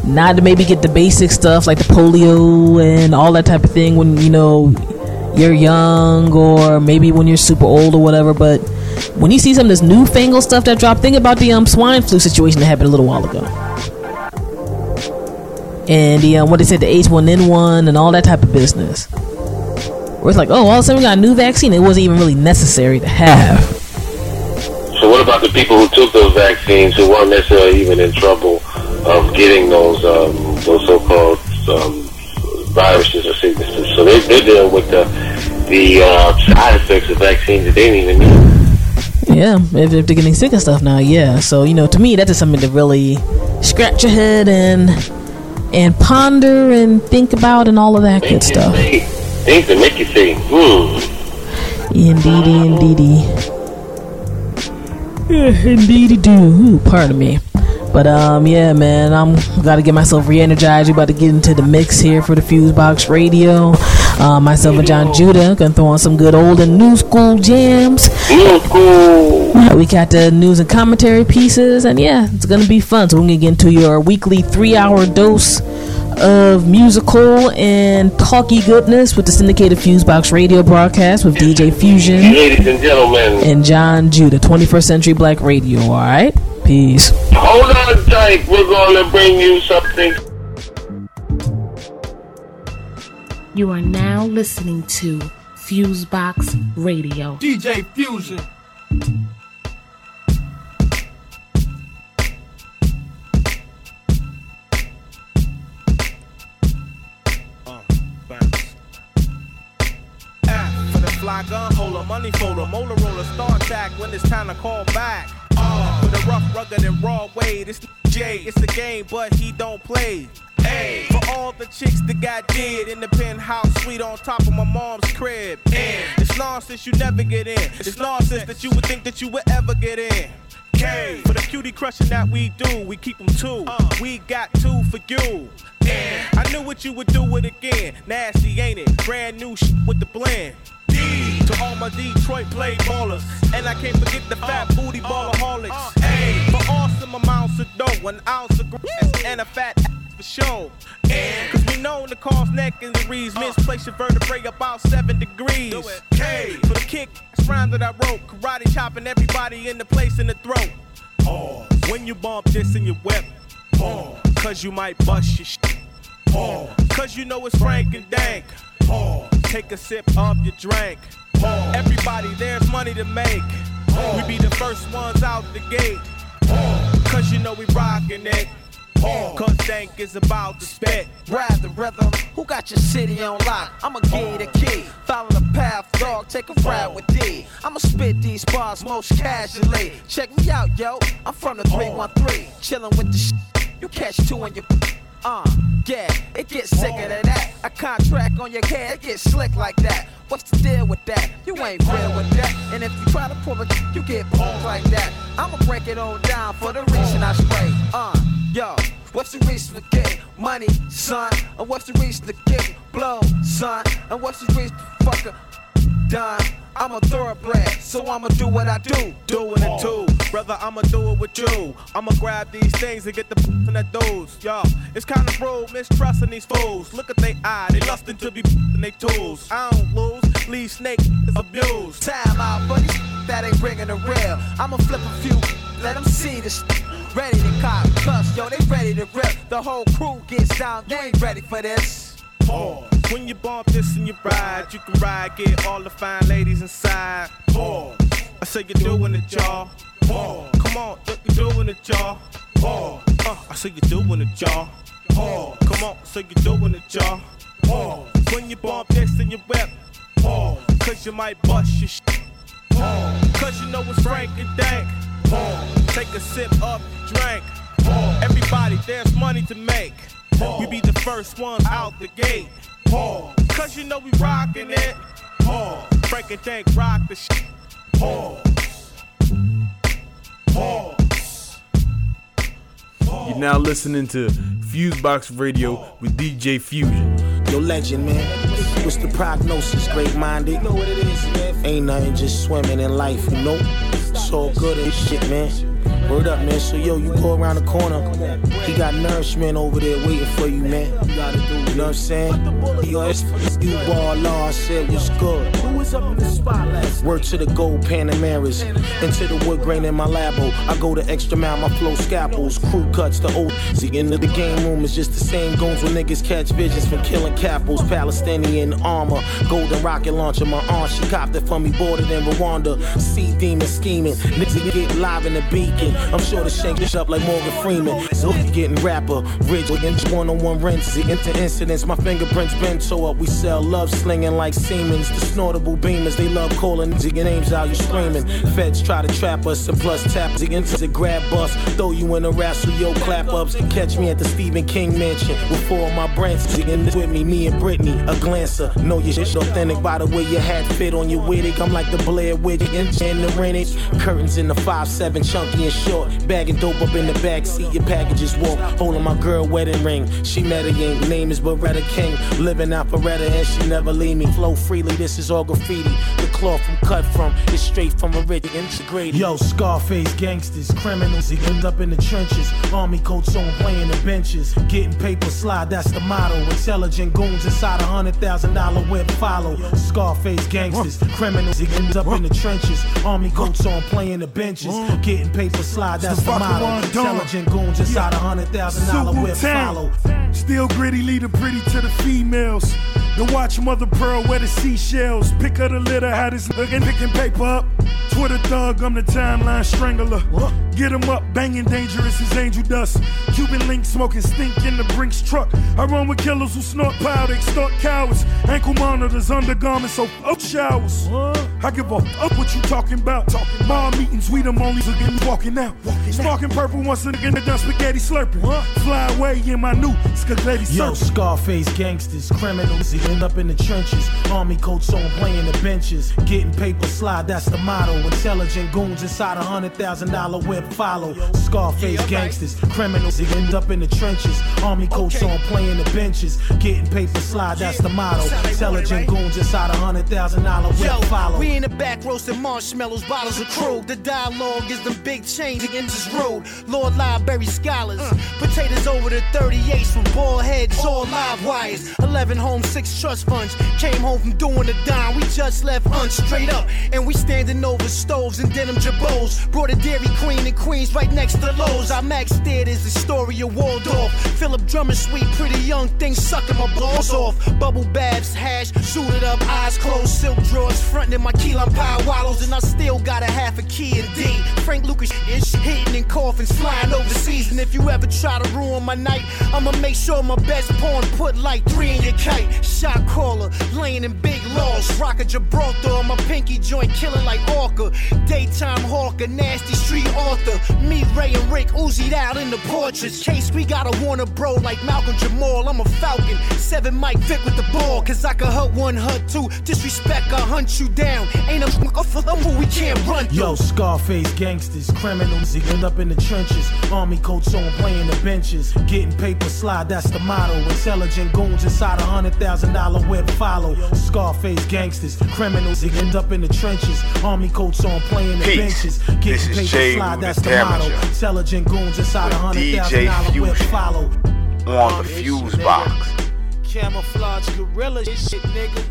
S1: not to maybe get the basic stuff like the polio and all that type of thing when you know you're young or maybe when you're super old or whatever. But when you see some of this newfangled stuff that dropped, think about the um, swine flu situation that happened a little while ago. And the um, what they said, the H1N1 and all that type of business. Where it's like, oh, all of a sudden we got a new vaccine. It wasn't even really necessary to have.
S2: So what about the people who took those vaccines who weren't necessarily even in trouble of getting those um, those so-called um, viruses or sicknesses? So they, they're dealing with the the uh, side effects of vaccines that they didn't even need.
S1: Yeah, if, if they're getting sick and stuff now, yeah. So you know, to me, that's something to really scratch your head and and ponder and think about and all of that good stuff.
S2: Things that make you say, hmm.
S1: Indeedy, indeedy. Yeah, indeedy do. Ooh, pardon me. But um, yeah, man, I'm gotta get myself re-energized. We about to get into the mix here for the Fusebox Radio. Uh, myself and John Judah gonna throw on some good old and new school jams.
S2: New school.
S1: Uh, we got the news and commentary pieces, and yeah, it's gonna be fun. So we're gonna get into your weekly three-hour dose of musical and talky goodness with the syndicated Fusebox Radio broadcast with DJ Fusion.
S2: Ladies and gentlemen.
S1: And John Judah, 21st Century Black Radio. All right, peace.
S2: Hold on tight. We're gonna bring you something.
S3: You are now listening to Fusebox Radio.
S4: DJ Fusion. Uh, fly gun holder, money folder, molar roller, star attack when it's time to call back. Rough, rugged, and raw way. This J, it's a game, but he don't play. Hey, for all the chicks that got dead in the penthouse suite on top of my mom's crib. And it's nonsense you never get in. It's nonsense that you would think that you would ever get in. K, for the cutie crushing that we do, we keep them two. Uh, we got two for you. And I knew what you would do it again. Nasty, ain't it? Brand new shit with the blend. D to all my Detroit play ballers. And I can't forget the fat uh, booty uh, ballaholics. Uh. A for awesome amounts of dough, an ounce of grass, and a fat ass for show. And cause we know the cause neck injuries, misplace your vertebrae about seven degrees. K for the kick round that I wrote, karate chopping everybody in the place in the throat. Pause. When you bump this in your whip, Pause. cause you might bust your shit. Pause. Cause you know it's Frank and Dank. Pause. Take a sip of your drink. Everybody, there's money to make. We be the first ones out the gate. Cause you know we rockin' it. Cause Dank is about to spit.
S5: Rather, rhythm, who got your city on lock? I'ma give you the key. Follow the path, dog, take a ride with D. I'ma spit these bars most casually. Check me out, yo. I'm from the 313. Chillin' with the sh. You catch two in your. Uh, yeah, it gets sicker than that. A contract on your head, it gets slick like that. What's the deal with that? You ain't real with that. And if you try to pull it, you get pulled like that. I'ma break it on down for the reason I spray. Uh, yo. What's the reason to get money, son? And what's the reason to get blow, son? And what's the reason to fuck a dime? I'm a thoroughbred, so I'ma do what I do.
S4: Doing it too, brother. I'ma do it with you. I'ma grab these things and get the *laughs* from that those. Yo, it's kinda rude, mistrusting these fools. Look at they eye, they lusting to be *laughs* in they tools. I don't lose, leave snake is *laughs* abused.
S5: Time out, buddy. That ain't bringing the real. I'ma flip a few, let them see this. Ready to cop, plus yo, they ready to rip. The whole crew gets down, you ain't ready for this.
S4: Pause. When you bump this and your ride, you can ride, get all the fine ladies inside. Pause. I say you're doing it, y'all. Pause. Come on, look, you're doing it, y'all. Pause. Uh, I say you're doing it, y'all. Pause. Come on, say you're doing it, y'all. Pause. When you bump this in your whip, Pause. Cause you might bust your shit. Pause. Cause you know it's Frank and Dank. Pause. Take a sip of drink. Pause. Everybody, there's money to make. Pause. We be the first ones out the gate. Pause. Cause you know we rockin' it. Pause. Frank and Dank rock the shit. Pause. Pause.
S6: You're now listening to Fusebox Radio with DJ Fusion.
S7: Yo, legend, man. What's the prognosis, great minded? You know what it is, man. Ain't nothing, just swimming in life, you know? It's all good and shit, man. Word up, man. So yo, you go around the corner. He got nourishment over there waiting for you, man. You know what I'm saying? Yo, it's you ball law. I said what's good. Was up in the spotlight? Word to the gold Panameras. Into the wood grain in my labo. Oh. I go the extra mile, my flow scalpels. Crew cuts the old. See, into the game room is just the same goons when niggas catch visions from killing capitals. Palestinian armor. Golden rocket launcher. My aunt, she copped it for me, it in Rwanda. Sea demon scheming. Niggas get live in the beacon. I'm sure to shake this up like Morgan Freeman. So getting rapper, rich, against one on one rents. Into incidents, my fingerprints been toe up. We sell love slinging like Siemens. The snortable beamers, they love calling your names out, you screaming. Feds try to trap us, and plus tap into the grab us. Throw you in a wrestle, yo, clap ups. Catch me at the Stephen King mansion with four of my brands. Digging with me, me and Brittany, a glancer. Know your shit authentic by the way your hat fit on your wig. I'm like the Blair Witch in the rentage. Curtains in the 5'7, chunky and short. Bagging dope up in the back seat, your packages walk. Holding my girl wedding ring. She met a name is Beretta King. Living out Beretta and she never leave me. Flow freely, this is all graffiti. The cloth I'm cut from is straight from a rich integrated. Yo, Scarface gangsters, criminals, they end up in the trenches. Army coats on playing the benches. Getting paper slide, that's the motto. Intelligent goons inside a hundred thousand dollar whip follow. Scarface gangsters, criminals, they end up in the trenches. Army coats on playing the benches. Getting paper slide, that's the motto. Intelligent goons inside a hundred thousand dollar whip follow.
S8: Still gritty, lead a pretty to the females. Then watch Mother Pearl wear the seashells. Pick up the litter, how this looking, picking paper up. Twitter thug, I'm the timeline strangler. Get him up, banging dangerous as angel dust. Cuban link smoking stink in the Brinks truck. I run with killers who snort powder, extort cowards. Ankle monitors, undergarments, so up showers. I give a fuck what you talking about. Talking Mall meetings, we them only again walking out. Sparking purple once a nigga done spaghetti slurping. Fly away in my new Scaleti
S7: Yo,
S8: surf.
S7: Scarface gangsters, criminals, end up in the trenches. Army coats on playing the benches. Getting paper slide, that's the motto. Intelligent goons inside a hundred thousand dollar whip follow. Scarface gangsters, criminals, they end up in the trenches. Army coats on playing the benches. Getting paper slide, that's the motto. Intelligent goons inside a hundred thousand dollar whip follow.
S9: we in the back roasting marshmallows, bottles of Krug. The dialogue is them big chains against this road. Lord Library scholars, mm. potatoes over the 38s from ball heads, all live wires. 11 home, 6 trust funds. Came home from doing the dime, we just left unch straight up. And we standing over stoves and denim jabos. Brought a Dairy Queen in Queens right next to Lowe's. Our Max stairs is the story of Waldorf. Philip Drummond, sweet, pretty young thing sucking my balls off. Bubble baths, hash, suited up, eyes closed, silk drawers, frontin' in my key lime pie wallows, and I still got a half a key in D. Frank Lucas is hitting and coughing, flying overseas. And if you ever try to ruin my night, I'ma make sure my best pawn put like three in your kite. Shot caller, laying in big laws, rock a Gibraltar on my pinky joint, killing like Orca. Daytime hawker, nasty street author. Me, Ray, and Rick Uzi'd out in the portraits. Case we got a Warner bro like Malcolm Jamal. I'm a Falcon, seven Mike Vick with the ball, cause I can hurt one, hurt two. Disrespect, I hunt you down. Ain't a who we can't run through.
S7: Yo, Scarface gangsters, criminals, end up in the trenches. Army coats on playing the benches. Getting paper slide, that's the motto. Intelligent goons inside a hundred thousand dollar whip follow. Scarface gangsters, criminals, they end up in the trenches. Army coats on playing the
S10: Peace.
S7: benches.
S10: This
S7: Getting
S10: is
S7: paper
S10: Jay
S7: slide, that's
S10: the
S7: the motto. Intelligent goons inside a hundred
S10: DJ
S7: thousand dollar whip
S10: Fusion.
S7: follow.
S10: on the fuse box.
S9: Camouflage gorilla shit, nigga.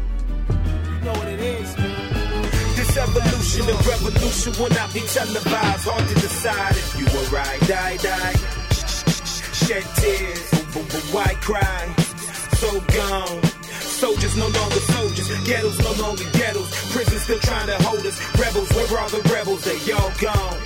S9: You know what it is, man.
S11: This evolution of revolution will not be televised. Hard to decide if you were right, die, die. Shed tears, but why cry? So gone. Soldiers no longer soldiers, ghettos no longer ghettos. Prisons still trying to hold us. Rebels, where are the rebels? They all gone.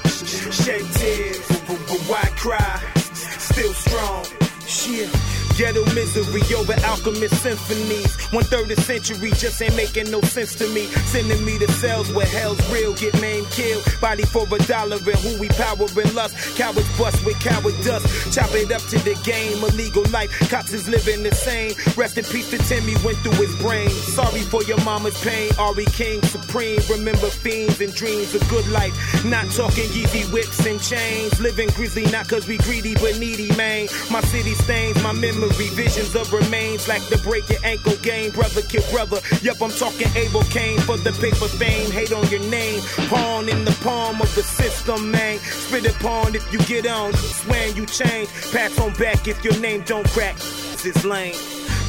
S11: Shed tears, but why cry? Still strong. Shit. Ghetto misery over alchemist symphonies. One third of century just ain't making no sense to me. Sending me to cells where hell's real, get maimed, killed. Body for a dollar and who we power and lust. Cowards bust with coward dust. Chop it up to the game, illegal life. Cops is living the same. Rest in peace to Timmy, went through his brain. Sorry for your mama's pain. Ari King supreme. Remember fiends and dreams of good life. Not talking Yeezy whips and chains. Living grizzly, not cause we greedy but needy, man. My city stains my memory. Memory, visions of remains like the break your ankle game. Brother kill brother. Yup, I'm talking Abel Kane for the paper fame. Hate on your name. Pawn in the palm of the system, man. Spit upon if you get on. Swearing you change. Pass on back if your name don't crack. This lane.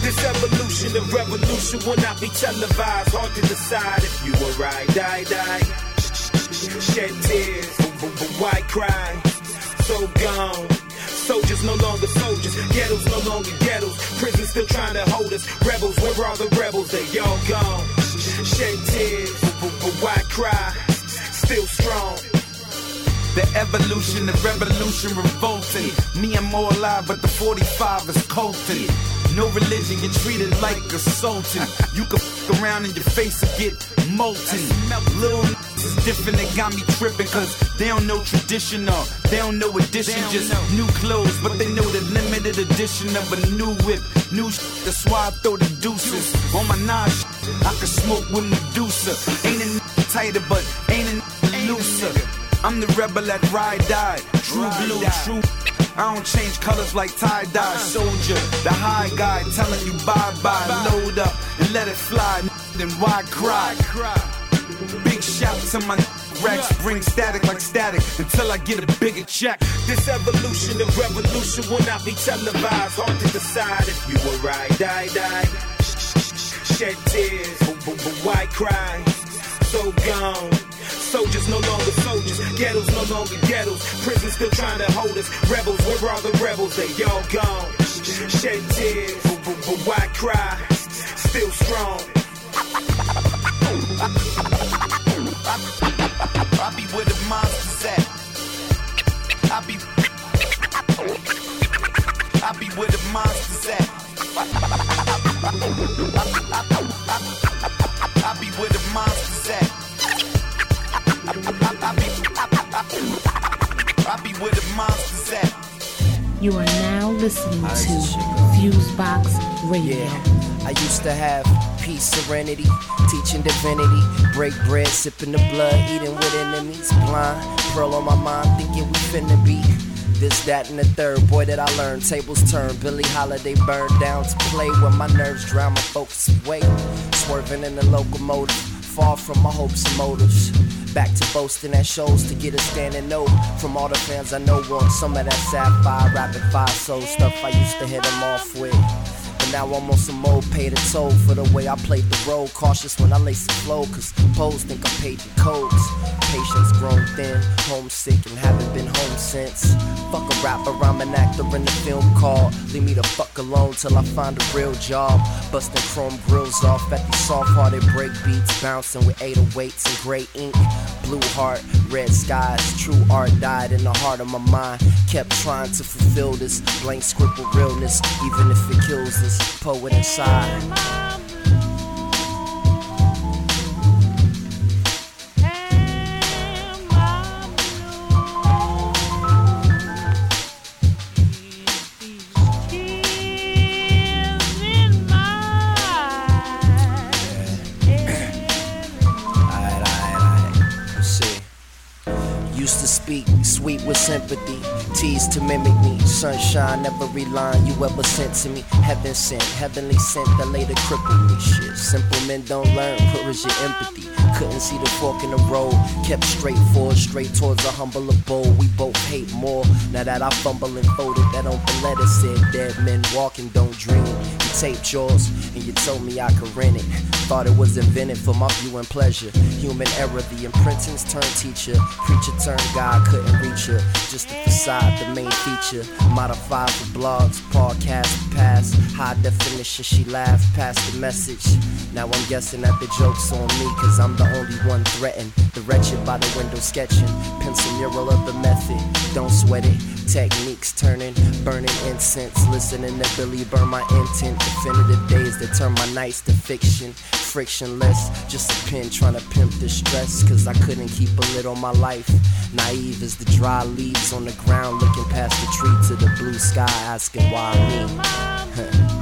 S11: This evolution of revolution will not be televised. Hard to decide if you will right. die, die. Shed tears, why cry? So gone. Soldiers no longer soldiers, ghettos no longer ghettos. Prisons still trying to hold us. Rebels, where are the rebels? They all gone. Shed tears, but why cry? Still strong.
S12: The evolution of revolution revolting. Me, I'm more alive, but the 45 is colting. No religion, get treated like a sultan. You can fuck around in your face and get molten. Little is different, they got me tripping, cause they don't know traditional. They don't know addition, just new clothes, but they know the limited edition of a new whip. New shit, that's why I throw the deuces. On my nine I can smoke with Medusa. Ain't a n- tighter, but ain't a n- looser. I'm the rebel that ride die. True blue, true. I don't change colors like tie dye. Soldier, the high guy telling you bye bye. Load up and let it fly. Then why cry? Big shout to my Rex. Bring static like static until I get a bigger check.
S11: This evolution of revolution will not be televised. Hard to decide if you will ride, die, die. Shed tears, why cry? So gone. Soldiers no longer soldiers, ghettos no longer ghettos. Prisons still trying to hold us. Rebels, where are the rebels? They all gone. Shed tears, why cry? Still strong.
S12: I be where the monsters. I be. Where the monsters. I be where the monsters.
S3: You are now listening to Fusebox Radio.
S13: Yeah, I used to have peace, serenity, teaching divinity, break bread, sipping the blood, eating with enemies, blind, pearl on my mind, thinking we finna be. This, that, and the third. Boy, that I learned. Tables turn. Billie Holiday burned down to play when my nerves drown my focus away. Swerving in the locomotive, far from my hopes and motives. Back to boasting at shows to get a standing note from all the fans I know want some of that sapphire, rapid fire soul stuff I used to hit them off with. Now I'm on some old paid a toll for the way I played the role. Cautious when I lace the flow, cause pose think I'm paid in codes. Patience grown thin, homesick, and haven't been home since. Fuck a rapper, I'm an actor in the film called. Leave me the fuck alone till I find a real job. Busting chrome grills off at these soft hearted break beats, bouncing with 808s and gray ink. Blue heart, red skies, true art died in the heart of my mind. Kept trying to fulfill this blank scribble realness, even if it kills this poet inside. Used to speak sweet with sympathy, tease to mimic me. Sunshine, every line you ever sent to me. Heaven sent, heavenly sent that later crippled me. Shit, simple men don't learn. Where is your empathy? Couldn't see the fork in the road. Kept straight forward, straight towards a humble abode. We both hate more. Now that I fumble and folded, that the letter said dead men walking don't dream. Taped yours and you told me I could rent it. Thought it was invented for my view and pleasure. Human error, the imprintings turned teacher. Preacher turned God, couldn't reach her. Just the facade, the main feature. Modified for blogs, podcast, pass. High definition, she laughed past the message. Now I'm guessing that the joke's on me, cause I'm the only one threatened. The wretched by the window sketching. Pencil mural of the method. Don't sweat it. Techniques turning, burning incense. Listening to Billy burn my intent. Definitive days that turn my nights to fiction. Frictionless, just a pen trying to pimp the stress. Cause I couldn't keep a lid on my life. Naive as the dry leaves on the ground, looking past the tree to the blue sky, asking why me.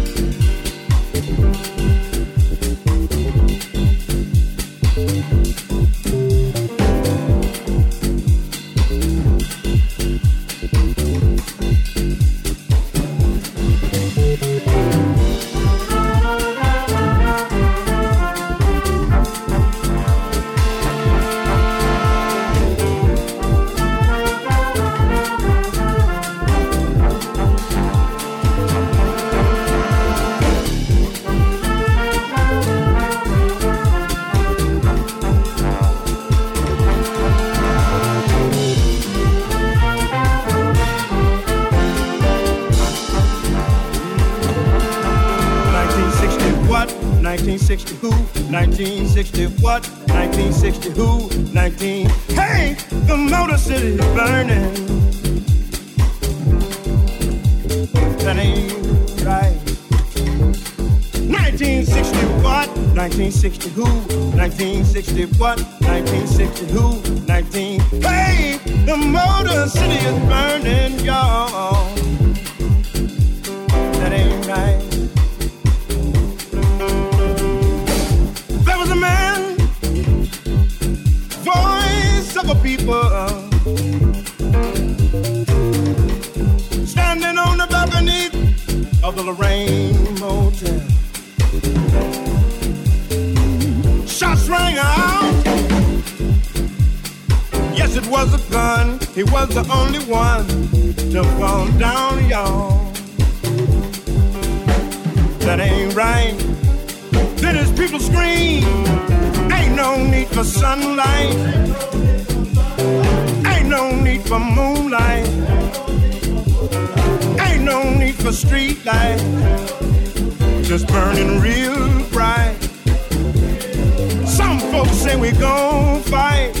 S14: City is burning. That ain't right. 1960 what? 1960 who? 1960 what? 1960 who? 19. Hey, the Motor City is burning, y'all. That ain't right. There was a man, voice of a people, gun. He was the only one to fall down, y'all. That ain't right. Then his people scream, ain't no need for sunlight, ain't no need for moonlight, ain't no need for street light, just burning real bright. Some folks say we gon' fight,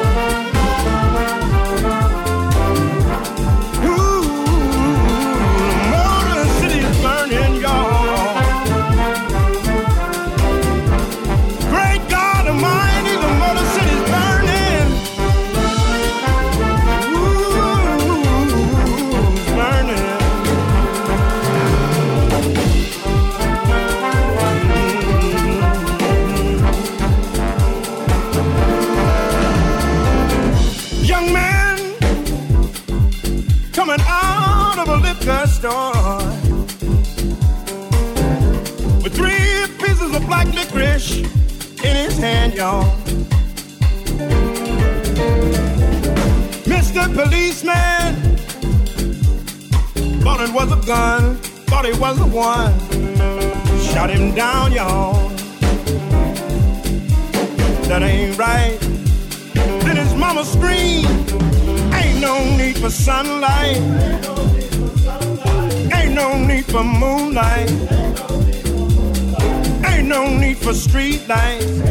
S14: His. Mr. Policeman thought it was a gun, thought it was the one. Shot him down, y'all. That ain't right. Then his mama screamed, Ain't no need for sunlight. Ain't no need for moonlight. Ain't no need for street lights.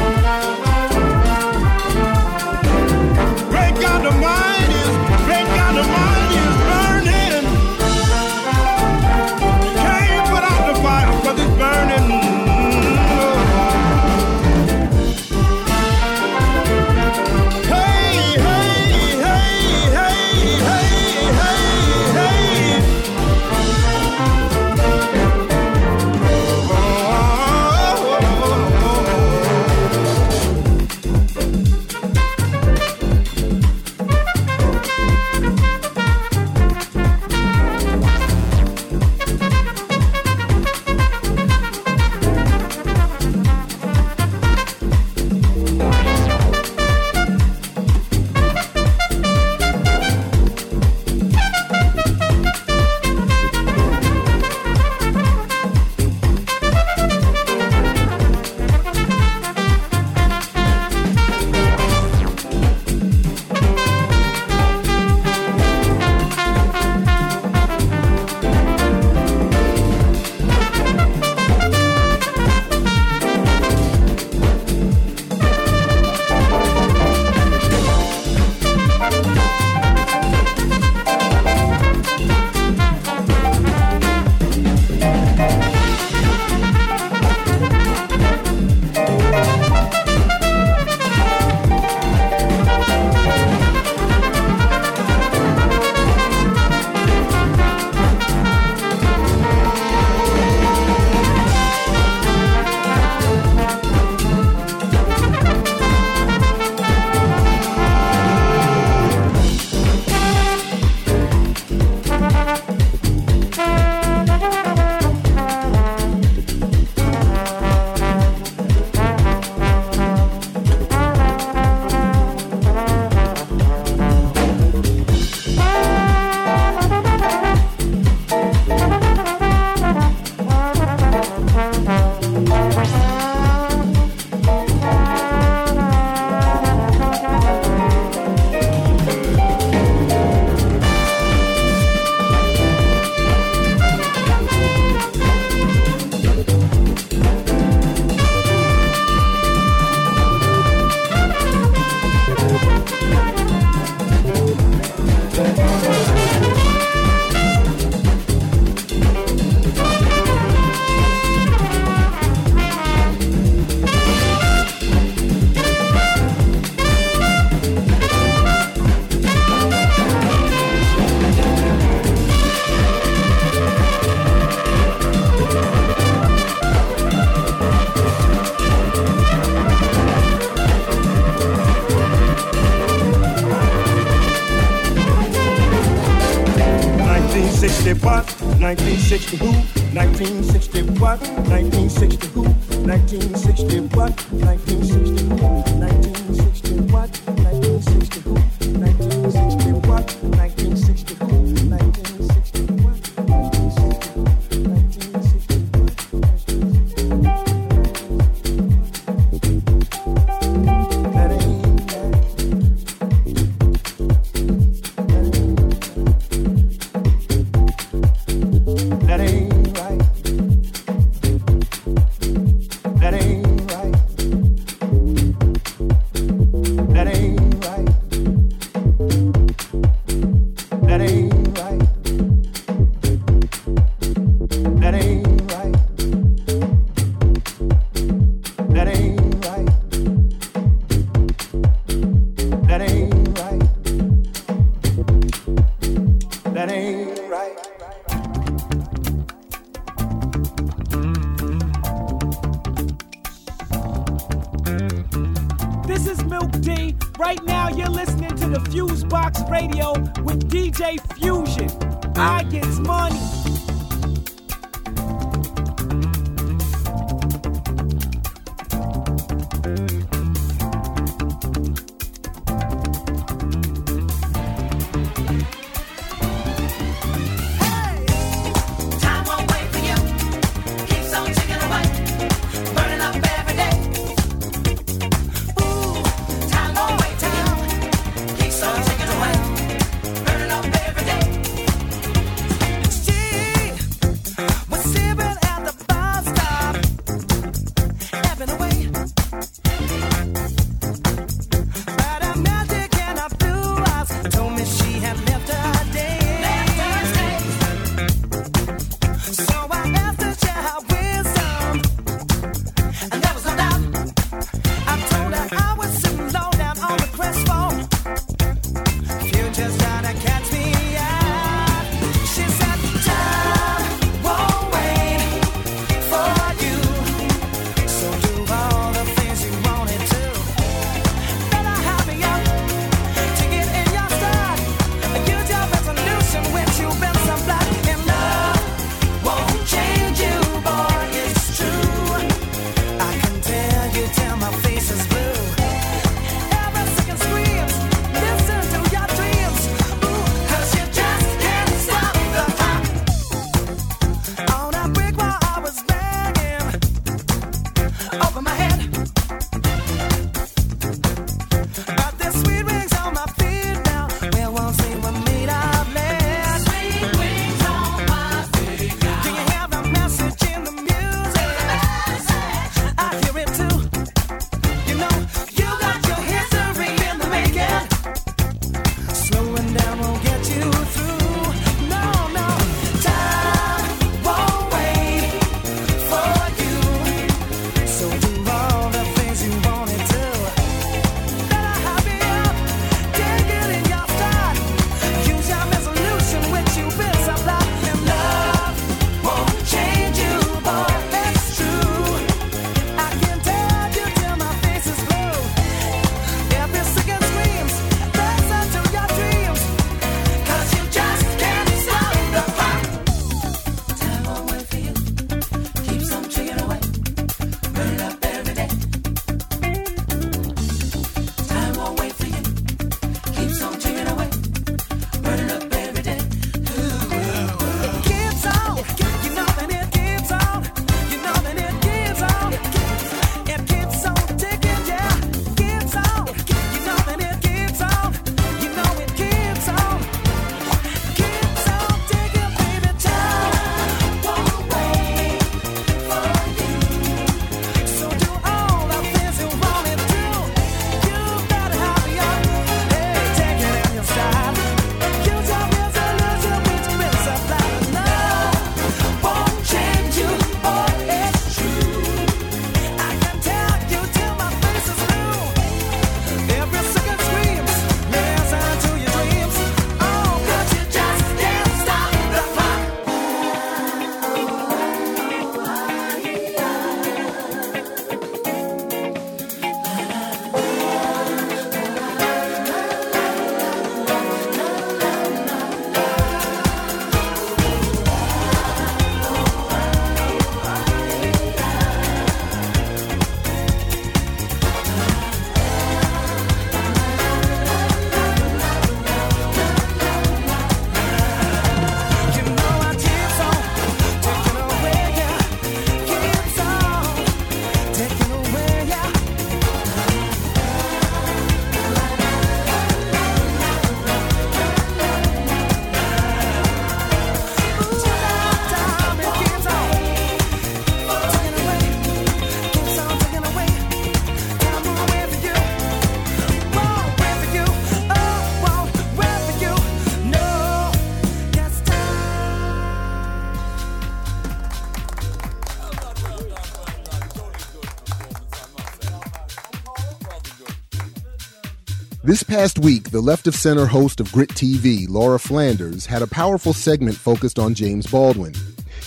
S15: Past week, the left of center host of Grit TV, Laura Flanders, had a powerful segment focused on James Baldwin.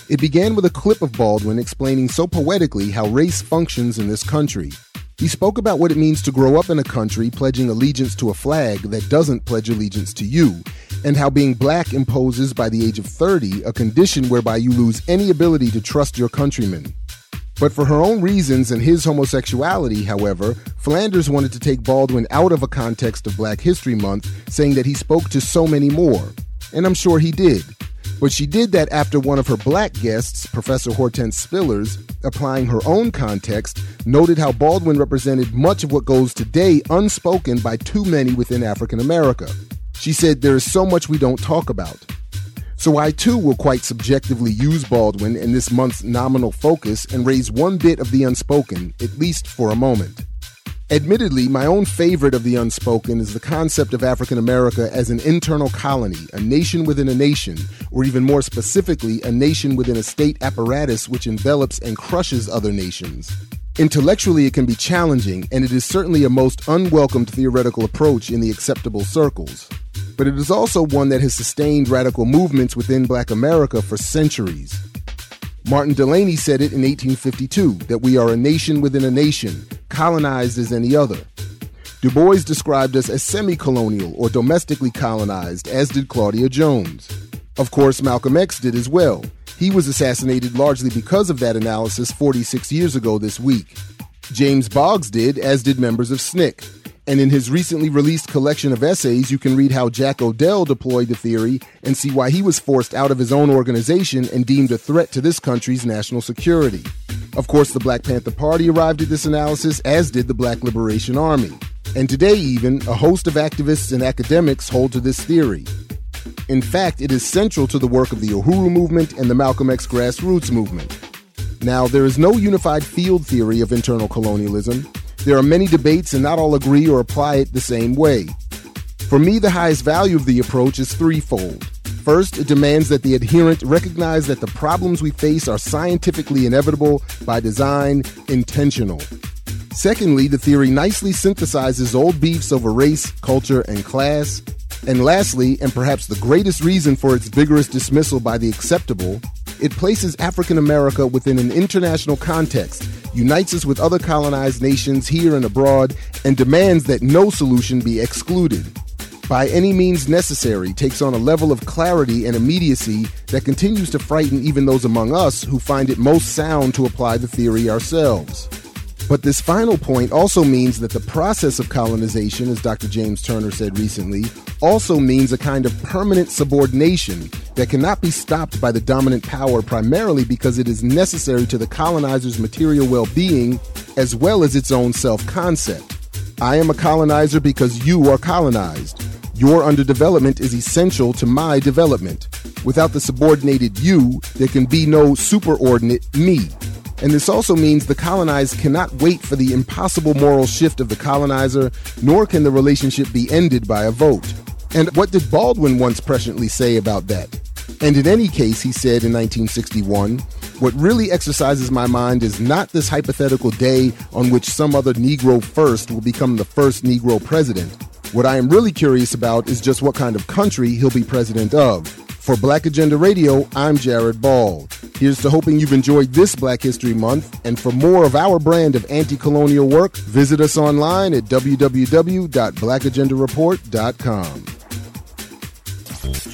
S15: It began with a clip of Baldwin explaining so poetically how race functions in this country. He spoke about what it means to grow up in a country pledging allegiance to a flag that doesn't pledge allegiance to you, and how being black imposes by the age of 30 a condition whereby you lose any ability to trust your countrymen. But for her own reasons and his homosexuality, however, Flanders wanted to take Baldwin out of a context of Black History Month, saying that he spoke to so many more. And I'm sure he did. But she did that after one of her black guests, Professor Hortense Spillers, applying her own context, noted how Baldwin represented much of what goes today unspoken by too many within African America. She said there is so much we don't talk about. So I too will quite subjectively use Baldwin in this month's nominal focus and raise one bit of the unspoken, at least for a moment. Admittedly, my own favorite of the unspoken is the concept of African America as an internal colony, a nation within a nation, or even more specifically, a nation within a state apparatus which envelops and crushes other nations. Intellectually, it can be challenging, and it is certainly a most unwelcomed theoretical approach in the acceptable circles. But it is also one that has sustained radical movements within black America for centuries. Martin Delany said it in 1852 that we are a nation within a nation, colonized as any other. Du Bois described us as semi colonial or domestically colonized, as did Claudia Jones. Of course, Malcolm X did as well. He was assassinated largely because of that analysis 46 years ago this week. James Boggs did, as did members of SNCC. And in his recently released collection of essays, you can read how Jack O'Dell deployed the theory and see why he was forced out of his own organization and deemed a threat to this country's national security. Of course, the Black Panther Party arrived at this analysis, as did the Black Liberation Army. And today, even, a host of activists and academics hold to this theory. In fact, it is central to the work of the Uhuru movement and the Malcolm X grassroots movement. Now, there is no unified field theory of internal colonialism. There are many debates, and not all agree or apply it the same way. For me, the highest value of the approach is threefold. First, it demands that the adherent recognize that the problems we face are scientifically inevitable, by design, intentional. Secondly, the theory nicely synthesizes old beefs over race, culture, and class. And lastly, and perhaps the greatest reason for its vigorous dismissal by the acceptable, it places African America within an international context, unites us with other colonized nations here and abroad, and demands that no solution be excluded. By any means necessary, takes on a level of clarity and immediacy that continues to frighten even those among us who find it most sound to apply the theory ourselves. But this final point also means that the process of colonization, as Dr. James Turner said recently, also means a kind of permanent subordination that cannot be stopped by the dominant power primarily because it is necessary to the colonizer's material well being as well as its own self concept. I am a colonizer because you are colonized. Your underdevelopment is essential to my development. Without the subordinated you, there can be no superordinate me. And this also means the colonized cannot wait for the impossible moral shift of the colonizer, nor can the relationship be ended by a vote. And what did Baldwin once presciently say about that? And in any case, he said in 1961, what really exercises my mind is not this hypothetical day on which some other Negro first will become the first Negro president. What I am really curious about is just what kind of country he'll be president of. For Black Agenda Radio, I'm Jared Ball. Here's to hoping you've enjoyed this Black History Month, and for more of our brand of anti colonial work, visit us online at www.blackagendareport.com.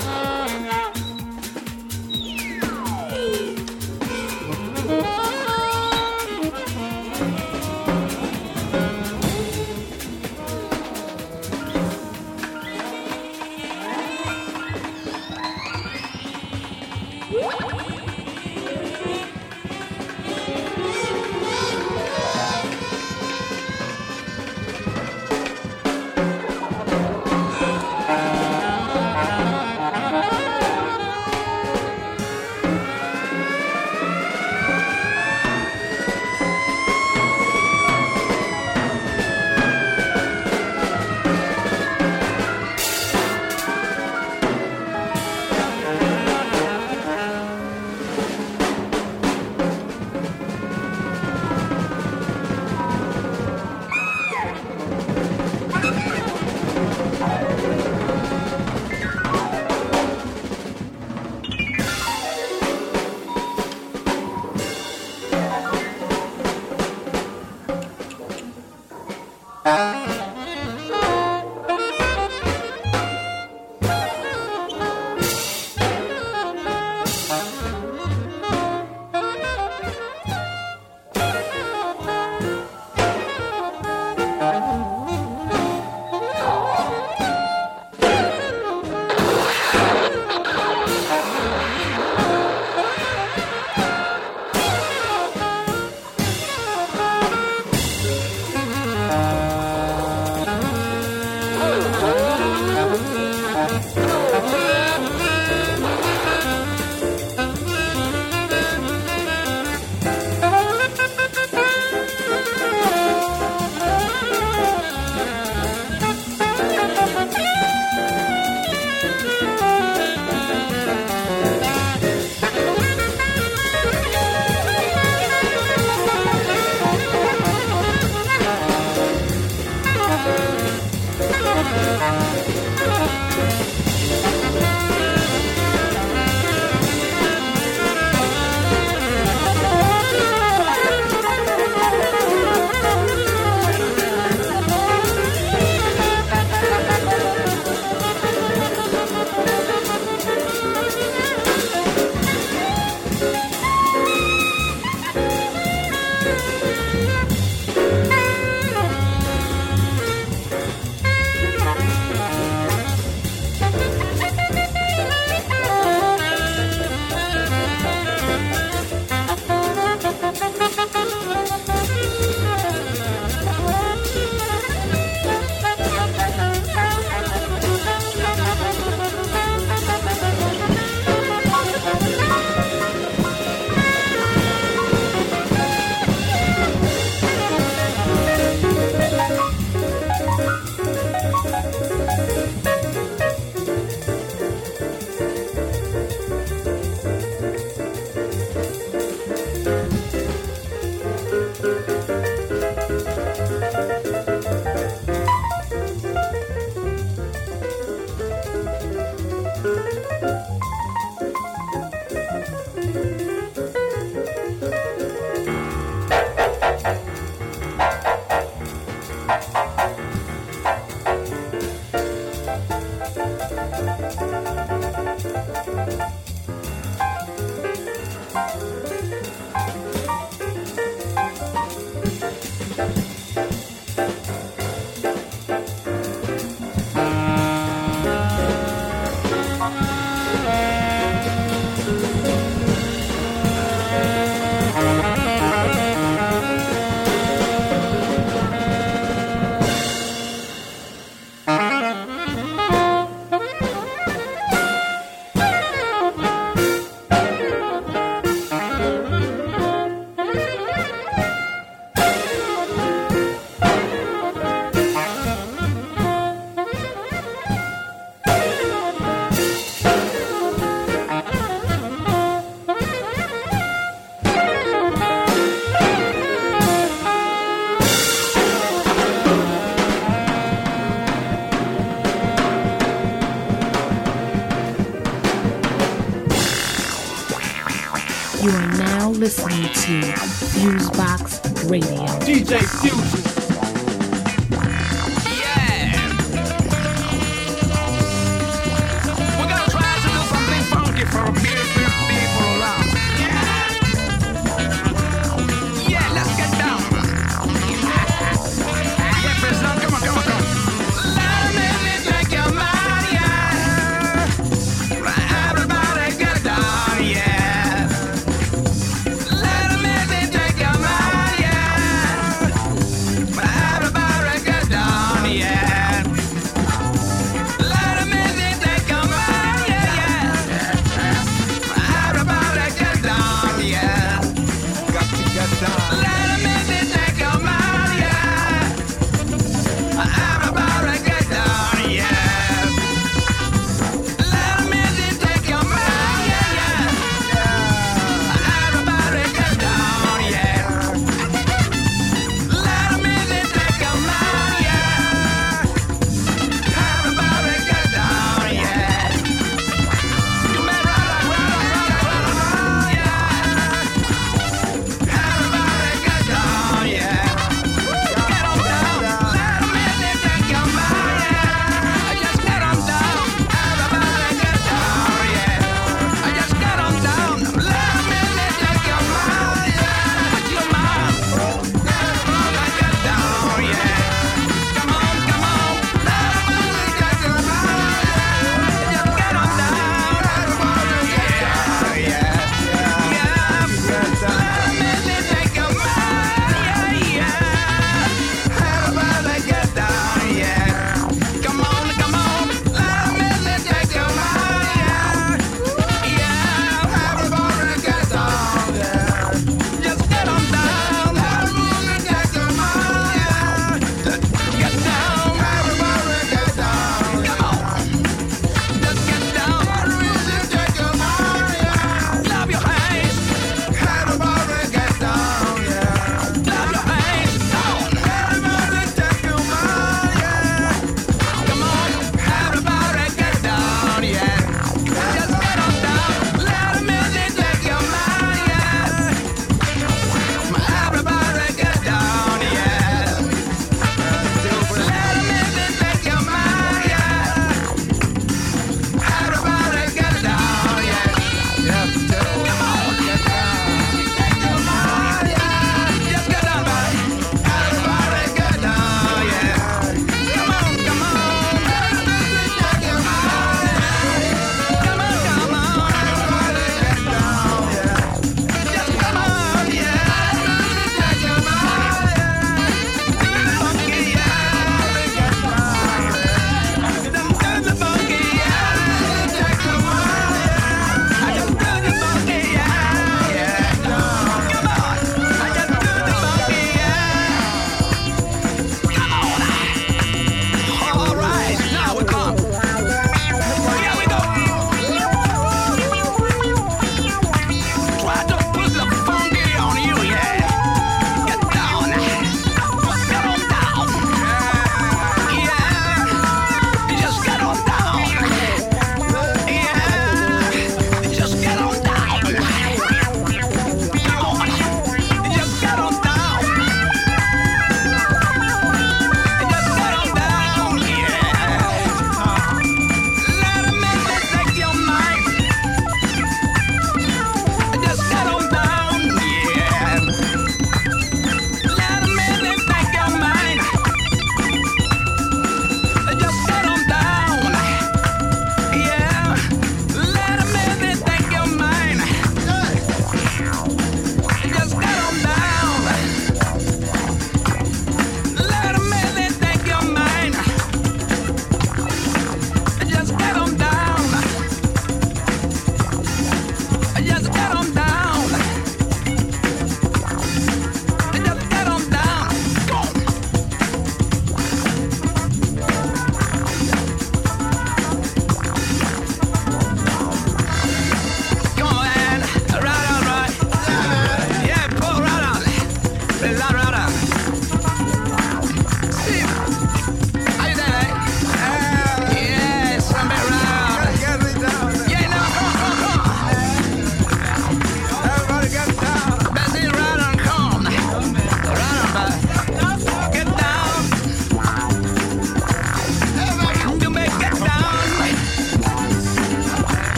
S3: Listening to Fusebox Radio.
S5: DJ Fusion.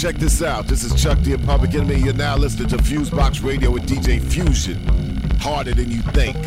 S16: Check this out. This is Chuck D Public Enemy. You're now listening to Fusebox Radio with DJ Fusion. Harder than you think.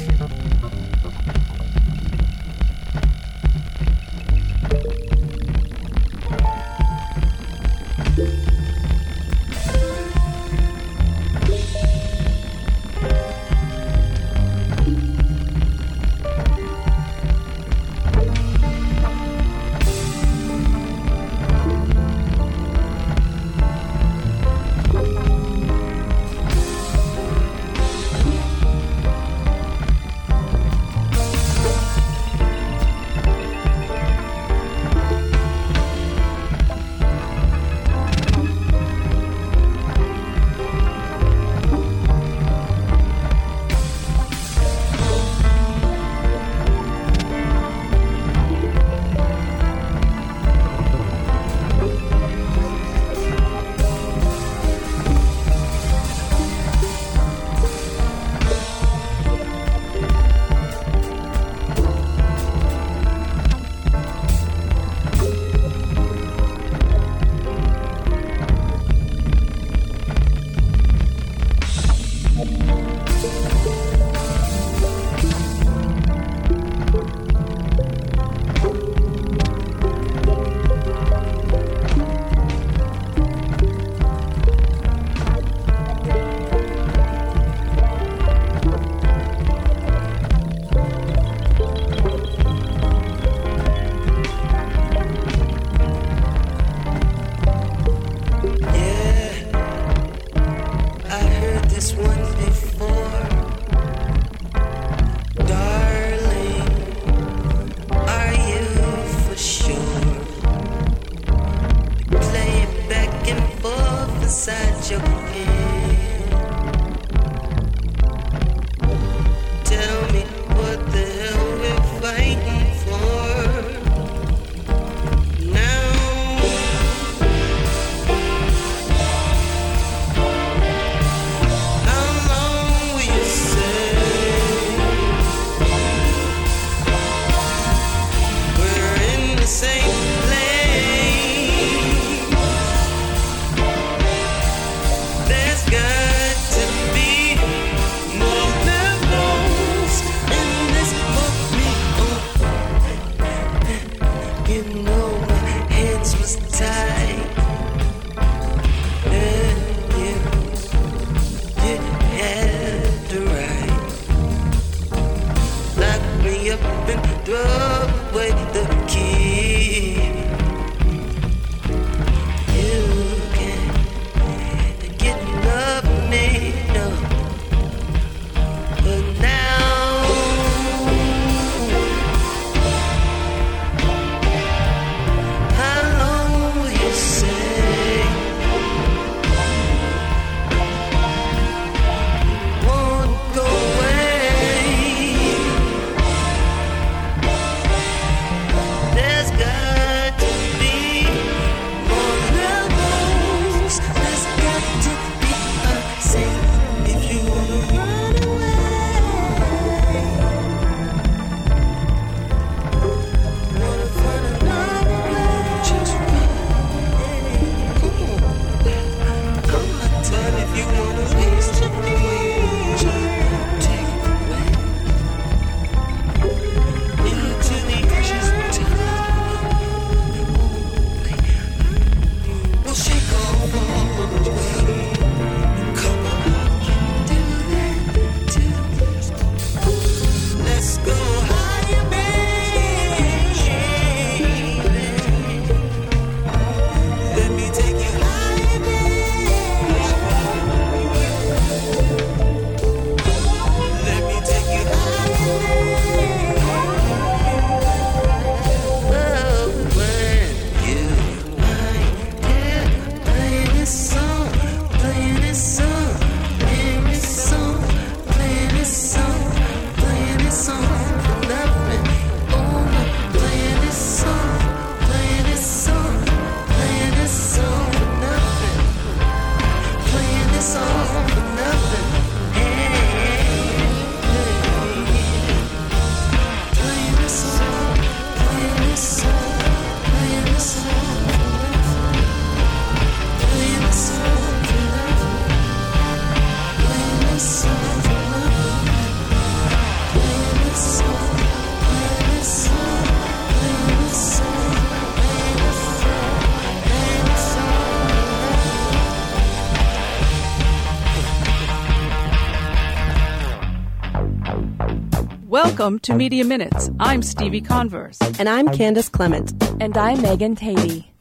S17: Welcome to Media Minutes. I'm Stevie Converse.
S18: And I'm Candace Clement.
S19: And I'm Megan Tady.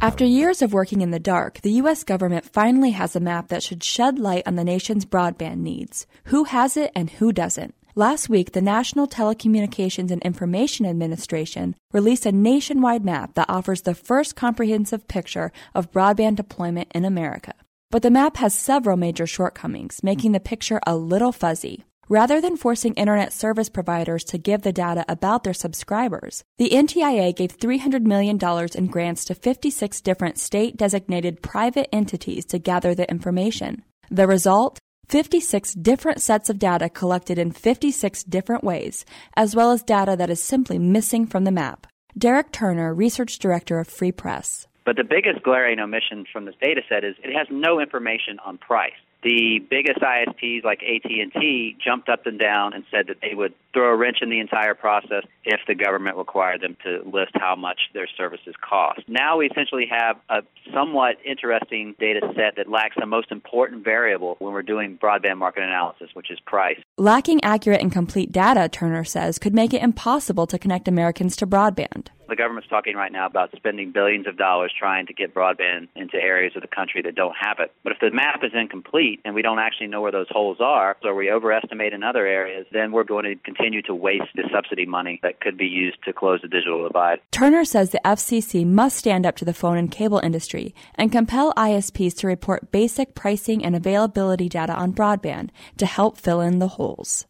S19: After years of working in the dark, the U.S. government finally has a map that should shed light on the nation's broadband needs. Who has it and who doesn't? Last week, the National Telecommunications and Information Administration released a nationwide map that offers the first comprehensive picture of broadband deployment in America. But the map has several major shortcomings, making the picture a little fuzzy. Rather than forcing internet service providers to give the data about their subscribers, the NTIA gave $300 million in grants to 56 different state designated private entities to gather the information. The result? 56 different sets of data collected in 56 different ways, as well as data that is simply missing from the map. Derek Turner, Research Director of Free Press.
S20: But the biggest glaring omission from this data set is it has no information on price the biggest ISPs like AT&T jumped up and down and said that they would throw a wrench in the entire process if the government required them to list how much their services cost. Now we essentially have a somewhat interesting data set that lacks the most important variable when we're doing broadband market analysis, which is price.
S19: Lacking accurate and complete data, Turner says, could make it impossible to connect Americans to broadband.
S20: The government's talking right now about spending billions of dollars trying to get broadband into areas of the country that don't have it. But if the map is incomplete and we don't actually know where those holes are, or we overestimate in other areas, then we're going to continue to waste the subsidy money that could be used to close the digital divide.
S19: Turner says the FCC must stand up to the phone and cable industry and compel ISPs to report basic pricing and availability data on broadband to help fill in the holes.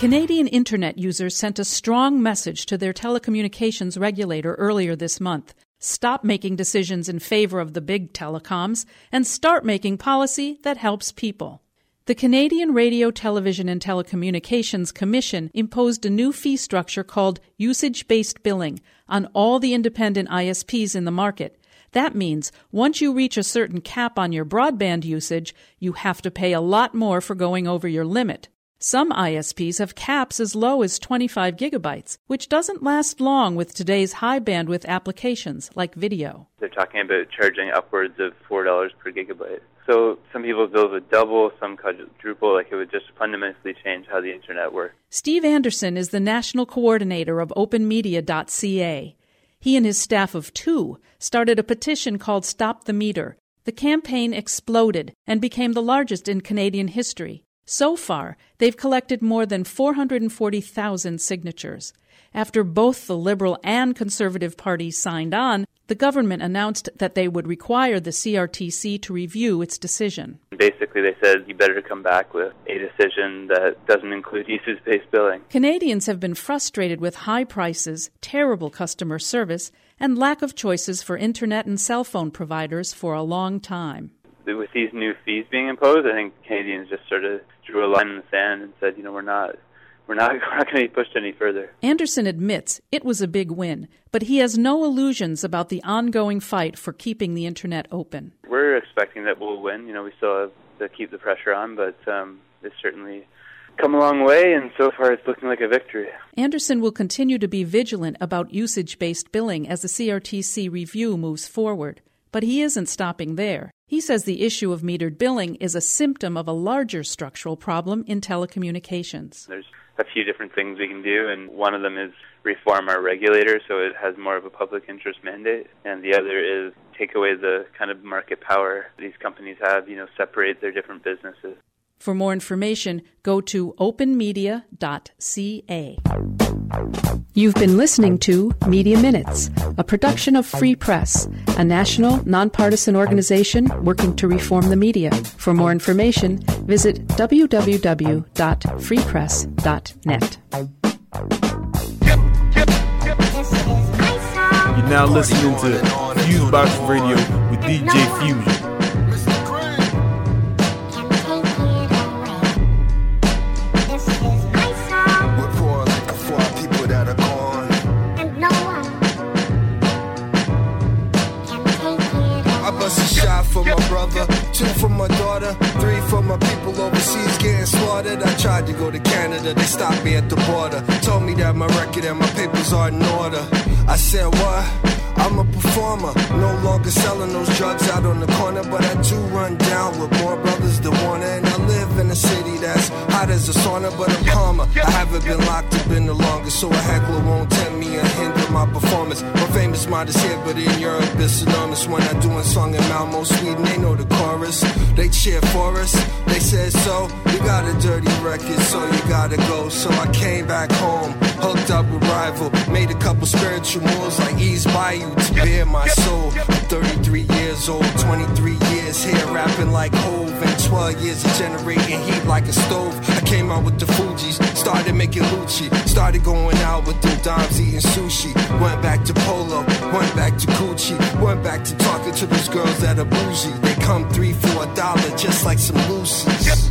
S17: Canadian internet users sent a strong message to their telecommunications regulator earlier this month. Stop making decisions in favor of the big telecoms and start making policy that helps people. The Canadian Radio, Television and Telecommunications Commission imposed a new fee structure called usage based billing on all the independent ISPs in the market. That means once you reach a certain cap on your broadband usage, you have to pay a lot more for going over your limit. Some ISPs have caps as low as 25 gigabytes, which doesn't last long with today's high bandwidth applications like video.
S21: They're talking about charging upwards of $4 per gigabyte. So some people's bills would double, some quadruple, like it would just fundamentally change how the internet works.
S17: Steve Anderson is the national coordinator of openmedia.ca. He and his staff of two started a petition called Stop the Meter. The campaign exploded and became the largest in Canadian history. So far, they've collected more than 440,000 signatures. After both the Liberal and Conservative parties signed on, the government announced that they would require the CRTC to review its decision.
S21: Basically, they said you better come back with a decision that doesn't include usage based billing.
S17: Canadians have been frustrated with high prices, terrible customer service, and lack of choices for internet and cell phone providers for a long time
S21: with these new fees being imposed, I think Canadians just sort of drew a line in the sand and said, you know, we're not we're not, *laughs* we're not going to be pushed any further.
S17: Anderson admits it was a big win, but he has no illusions about the ongoing fight for keeping the internet open.
S21: We're expecting that we'll win. You know, we still have to keep the pressure on, but um, it's certainly come a long way, and so far it's looking like a victory.
S17: Anderson will continue to be vigilant about usage based billing as the CRTC review moves forward. But he isn't stopping there. He says the issue of metered billing is a symptom of a larger structural problem in telecommunications.
S21: There's a few different things we can do, and one of them is reform our regulator so it has more of a public interest mandate, and the other is take away the kind of market power these companies have, you know, separate their different businesses.
S17: For more information, go to openmedia.ca. You've been listening to Media Minutes, a production of Free Press, a national nonpartisan organization working to reform the media. For more information, visit www.freepress.net.
S22: You're now listening to
S6: Fusebox Radio with DJ Fusion.
S23: For my daughter, three for my people overseas getting slaughtered. I tried to go to Canada, they stopped me at the border. Told me that my record and my papers are in order. I said, What? I'm a performer, no longer selling those drugs out on the corner, but I do run down with more brothers than one. And I live in a city that's hot as a sauna, but I'm calmer. I haven't been locked up in the longest, so a heckler won't tempt me or hinder my performance. My famous mind is here, but in Europe it's enormous. When I do a song in Malmo, Sweden, they know the chorus. They cheer for us, they said so. You got a dirty record, so you gotta go. So I came back home, hooked up with rival, made a couple spiritual moves like ease by you to bear my soul. I'm 33 years old, 23 years here, rapping like Hove, and 12 years of generating heat like a stove. I came out with the Fugees, started making Lucci, started going out with them dimes, eating sushi. Went back to Polo, went back to Gucci, went back to talking to those girls that are bougie. They come three for a dollar, just like some Lucy's.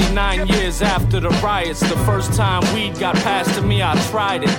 S24: nine years after the riots. The first time weed got passed to me, I tried it.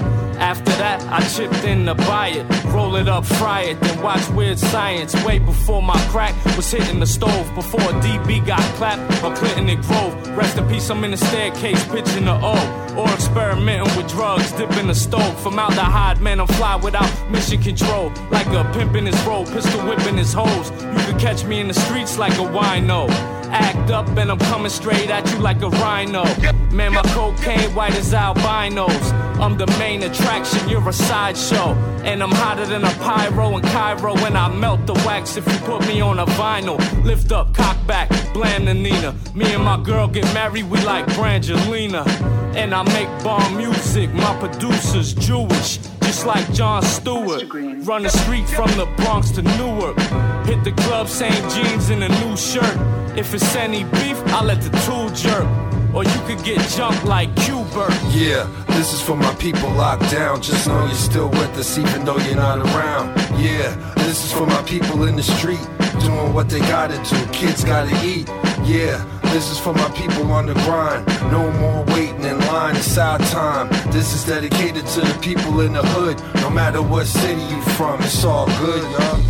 S24: After that, I chipped in to buy it, roll it up, fry it, then watch Weird Science. Way before my crack was hitting the stove, before DB got clapped or Clinton and Grove. Rest in peace, I'm in the staircase, pitching the O. Or experimenting with drugs, dipping the stove. Formaldehyde, man, I'm fly without mission control. Like a pimp in his robe, pistol whipping his hose. You can catch me in the streets like a wino. Act up and I'm coming straight at you like a rhino. Man, my cocaine white as albinos. I'm the main attraction, you're a sideshow. And I'm hotter than a pyro in Cairo when I melt the wax if you put me on a vinyl. Lift up, cock back, blam the Nina. Me and my girl get married, we like Brangelina. And I make bomb music, my producer's Jewish. Just like Jon Stewart. Run the street from the Bronx to Newark. Hit the club, same jeans and a new shirt. If it's any beef, I'll let the tool jerk. Or you could get jumped like Q-Bert.
S23: Yeah, this is for my people locked down. Just know you're still with us even though you're not around. Yeah, this is for my people in the street. Doing what they gotta do. Kids gotta eat. Yeah, this is for my people on the grind. No more waiting in line, it's our time. This is dedicated to the people in the hood. No matter what city you from, it's all good, y'all.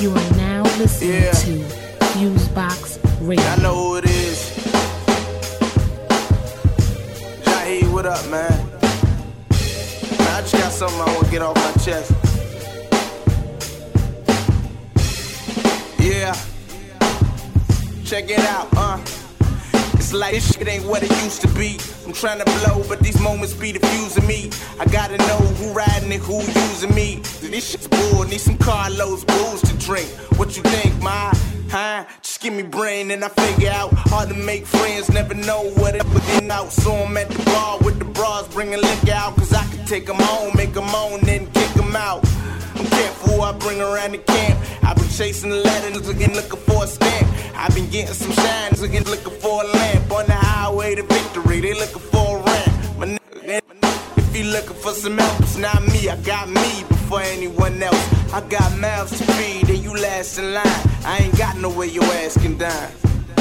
S3: You are now listening
S4: Yeah.
S3: to Fusebox Radio.
S4: I know who it is. Jaheed, what up, man? Man, I just got something I want to get off my chest. Yeah. Check it out, uh. It's like this shit ain't what it used to be. I'm trying to blow, but these moments be diffusing me. I gotta know who riding and who using me. This shit's bull, need some Carlos booze to drink. What you think, my? Huh? Just give me brain and I figure out hard to make friends. Never know what it within out. So I'm at the bar with the bras, bringing liquor out. Cause I can take them home, make them moan, then kick them out. Careful I bring around the camp. I've been chasing the letters again, looking for a stamp. I've been getting some shines again, looking for a lamp. On the highway to victory, they looking for a ramp. My nigga, if you looking for some help, it's not me. I got me before anyone else. I got mouths to feed, and you last in line. I ain't got no way your ass can dine.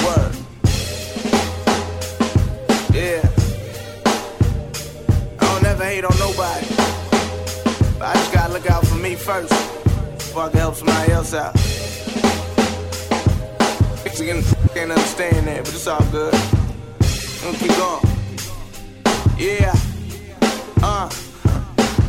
S4: Word. Yeah. I don't ever hate on nobody. But I just gotta look out for me first before I can help somebody else out. Niggas can't, can't understand that, but it's all good. I'm gonna keep going. Yeah. Uh.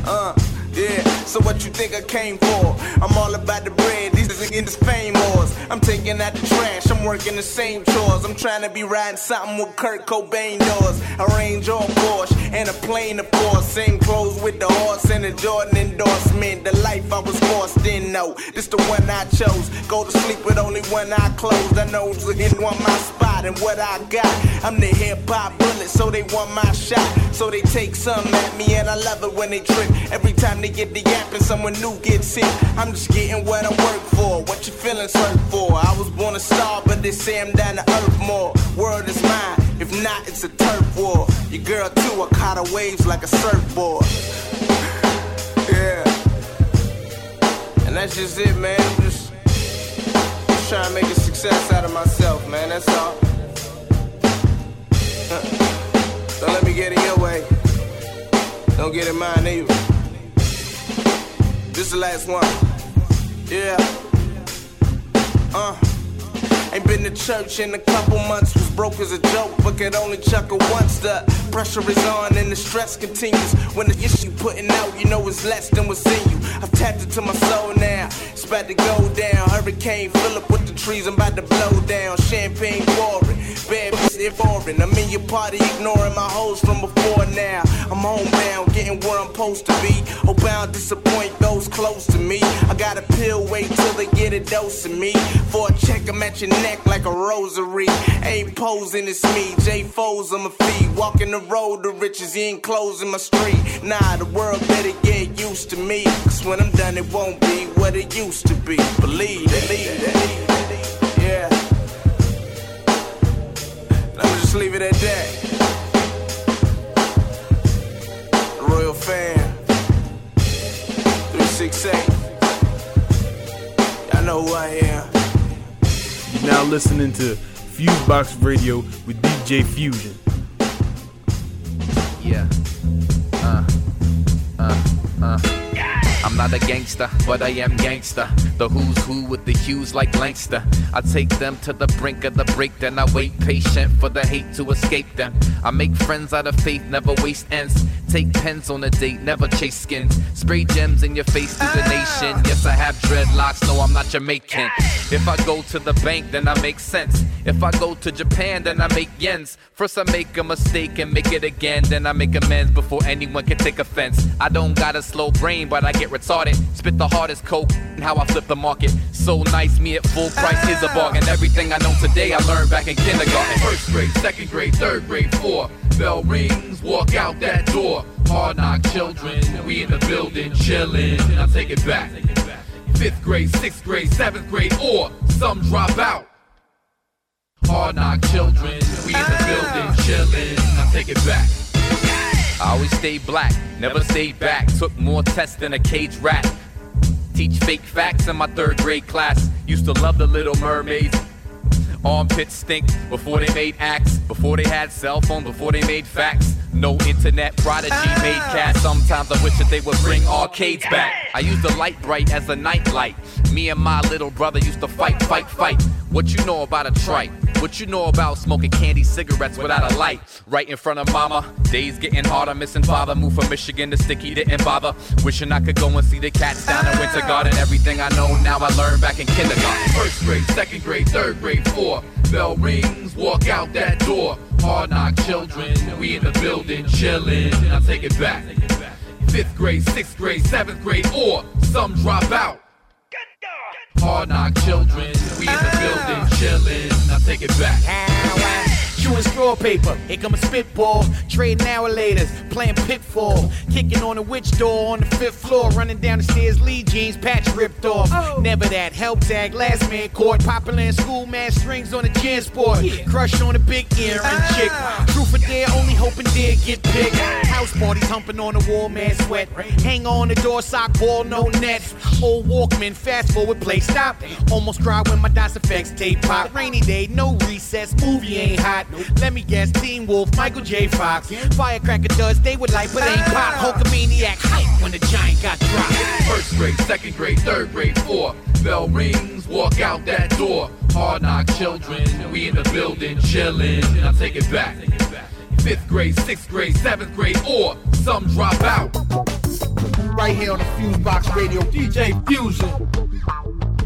S4: Uh. Yeah, so what you think I came for? I'm all about the bread, these niggas in this fame wars. I'm taking out the trash, I'm working the same chores. I'm trying to be riding something with Kurt Cobain doors. A Range or Porsche, and a plane, of course. Same clothes with the horse and a Jordan endorsement. The life I was forced in, no, this the one I chose. Go to sleep with only one eye closed. I know who's in one my spot and what I got. I'm the hip hop bullet, so they want my shot. So they take some at me, and I love it when they trip. Every time they get the yap and someone new gets hit, I'm just getting what I work for. What you feeling hurt for? I was born a star, but they say I'm down to earth more. World is mine, if not, it's a turf war. Your girl too, I caught her waves like a surfboard. *sighs* yeah. And that's just it, man. I'm just, just trying to make a success out of myself, man. That's all. Don't let me get in your way. Don't get in mine either. This is the last one. Yeah. Uh. Ain't been to church in a couple months, was broke as a joke, but could only chuckle once. The pressure is on and the stress continues. When the issue putting out, you know it's less than what's in you. I've tapped into my soul now, about to go down. Hurricane Philip with the trees, I'm about to blow down. Champagne pouring, bad bitch boring. I'm in your party, ignoring my hoes from before now. I'm homebound, getting where I'm supposed to be. Oh, I don't disappoint those close to me. I got a pill, wait till they get a dose of me. For a check, I'm at your neck like a rosary. Ain't posing, it's me. J foes on my feet. Walking the road to riches, he ain't closing my street. Nah, the world better get used to me. Cause when I'm done, it won't be what it used to be. Believe, believe, believe. Yeah. Let me just leave it at that. Royal fan. 368. Y'all know who I am.
S6: You're now listening to Fusebox Radio with DJ Fusion.
S25: Yeah. Uh. Uh. Uh. I'm not a gangster, but I am gangster. The who's who with the hues like Langston. I take them to the brink of the break, then I wait patient for the hate to escape them. I make friends out of faith, never waste ends. Take pens on a date, never chase skins. Spray gems in your face to the nation. Yes, I have dreadlocks, no, I'm not Jamaican. If I go to the bank, then I make sense. If I go to Japan, then I make yens. First, I make a mistake and make it again. Then I make amends before anyone can take offense. I don't got a slow brain, but I get retarded. Spit the hardest coke and how I flip the market. So nice, me at full price is a ah. bargain. Everything I know today, I learned back in kindergarten.
S26: First grade, second grade, third grade, four. Bell rings, walk out that door. Hard knock children, we in the building chillin'. I take it back. Fifth grade, sixth grade, seventh grade, or some drop out. Hard knock children, we in the ah. building chillin'. I take it back.
S25: I always stayed black, never stayed back. Took more tests than a cage rat. Teach fake facts in my third grade class. Used to love the little mermaids. Armpits stink before they made acts, before they had cell phones, before they made facts. No internet prodigy ah. made cats. Sometimes I wish that they would bring arcades back. I used the Lite-Brite as a night light. Me and my little brother used to fight, fight, fight. What you know about a trike? What you know about smoking candy cigarettes without a light? Right in front of mama. Days getting harder, missing father. Moved from Michigan to Sticky, didn't bother. Wishing I could go and see the cats down in Winter Garden. Everything I know now I learned back in kindergarten.
S26: First grade, second grade, third grade, four. Bell rings, walk out that door. Hard knock children, we in the building chillin'. I take it back. Fifth grade, sixth grade, seventh grade, or some drop out. Hard knock children, we in the building chillin'. I take it back.
S9: Chewing straw paper, here come a spitball. Trading laters, playing pitfall. Kicking on the witch door on the fifth floor. Running down the stairs, Lee jeans, patch ripped off. Oh. Never that, help tag, last man caught. Popular in school, man strings on the gym sport. Crush on a big earring ah. chick. Truth or dare, only hoping dare get picked. House parties humping on the wall, man sweat. Hang on the door, sock ball, no net. Old Walkman, fast forward, play stop. Almost cry when my DOS effects tape pop. Rainy day, no recess, movie ain't hot. Let me guess, Teen Wolf, Michael J. Fox. Firecracker does, they would like, but ain't pop. Ah. Hulkamaniac hype when the giant got dropped.
S26: First grade, second grade, third grade, four. Bell rings, walk out that door. Hard knock children, we in the building chillin'. I take it back. Fifth grade, sixth grade, seventh grade, or some drop out.
S22: right here on the Fuse Box Radio. DJ Fusion.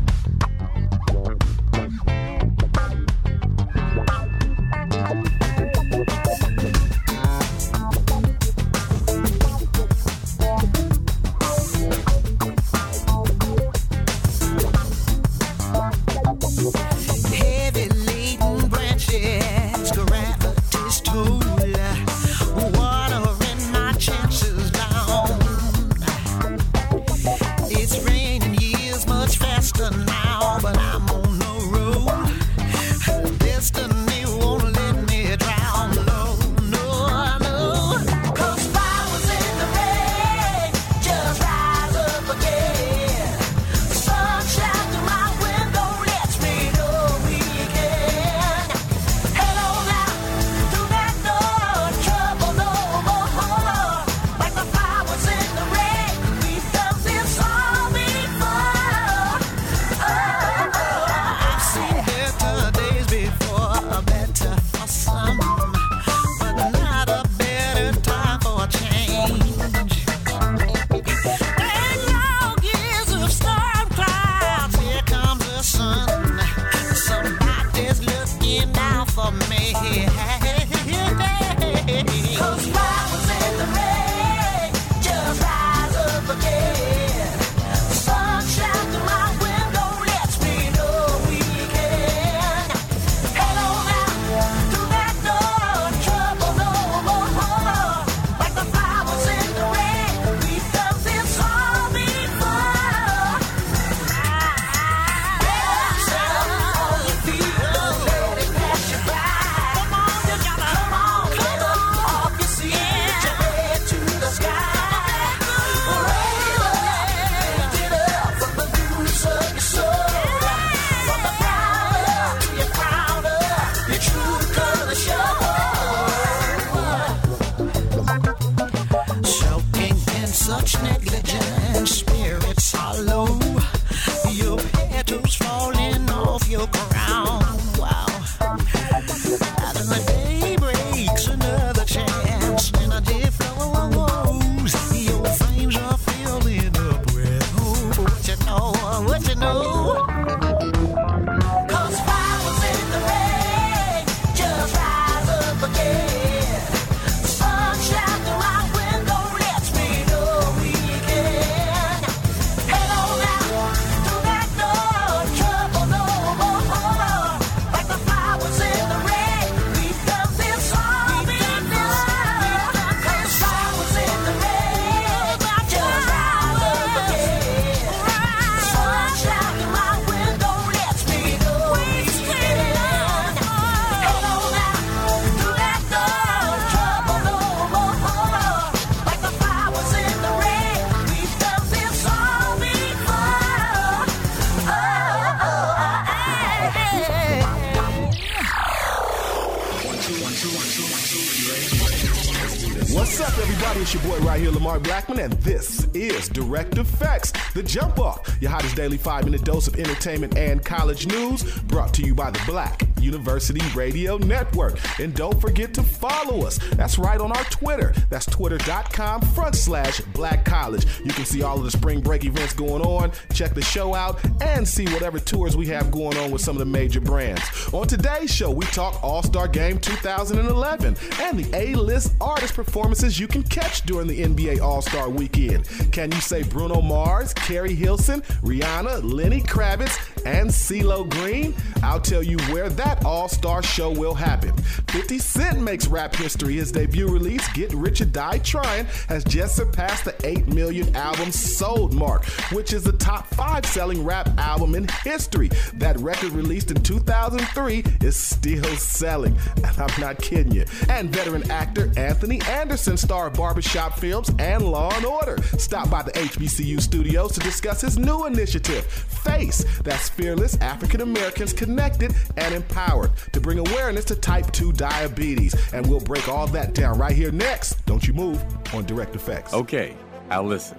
S27: And this
S6: is Direct Effects, the jump off, your hottest daily five minute dose of entertainment and college news, brought to you by the Black University Radio Network. And don't forget to follow us. That's right on our Twitter. That's twitter.com front slash black college. You can see all of the spring break events going on, check the show out, and see whatever tours we have going on with some of the major brands. On today's show, we talk All Star Game 2011 and the A list artist performances you can catch during the NBA All Star weekend. Can you say Bruno Mars, Keri Hilson, Rihanna, Lenny Kravitz, and CeeLo Green? I'll tell you where that All Star show will happen. 50 Cent makes rap history. His debut release, Get Rich or Die Trying, has just surpassed the 8 million albums sold mark, which is the top five selling rap album in history. That record released in 2003 is still selling. And I'm not kidding you. And veteran actor Anthony Anderson, star of barbershop films and Law and Order, stopped by the HBCU studios to discuss his new initiative, FACE. That's Fearless African Americans Connected and Empowered to bring awareness to type 2 diabetes. And we'll break all that down right here next. Don't you move on Direct Effects.
S28: Okay, I'll listen.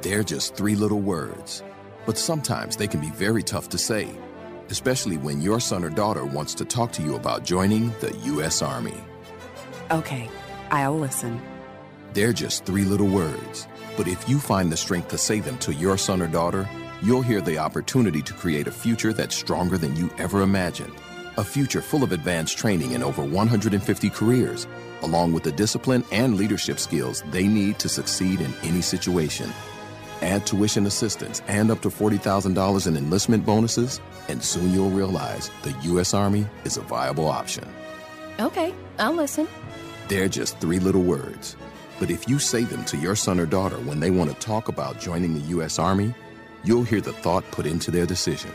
S28: They're just three little words, but sometimes they can be very tough to say, especially when your son or daughter wants to talk to you about joining the U.S. Army.
S29: Okay, I'll listen.
S28: They're just three little words. But if you find the strength to say them to your son or daughter, you'll hear the opportunity to create a future that's stronger than you ever imagined. A future full of advanced training in over 150 careers, along with the discipline and leadership skills they need to succeed in any situation. Add tuition assistance and up to $40,000 in enlistment bonuses, and soon you'll realize the U.S. Army is a viable option.
S19: Okay, I'll listen.
S28: They're just three little words. But if you say them to your son or daughter when they want to talk about joining the U.S. Army, you'll hear the thought put into their decision.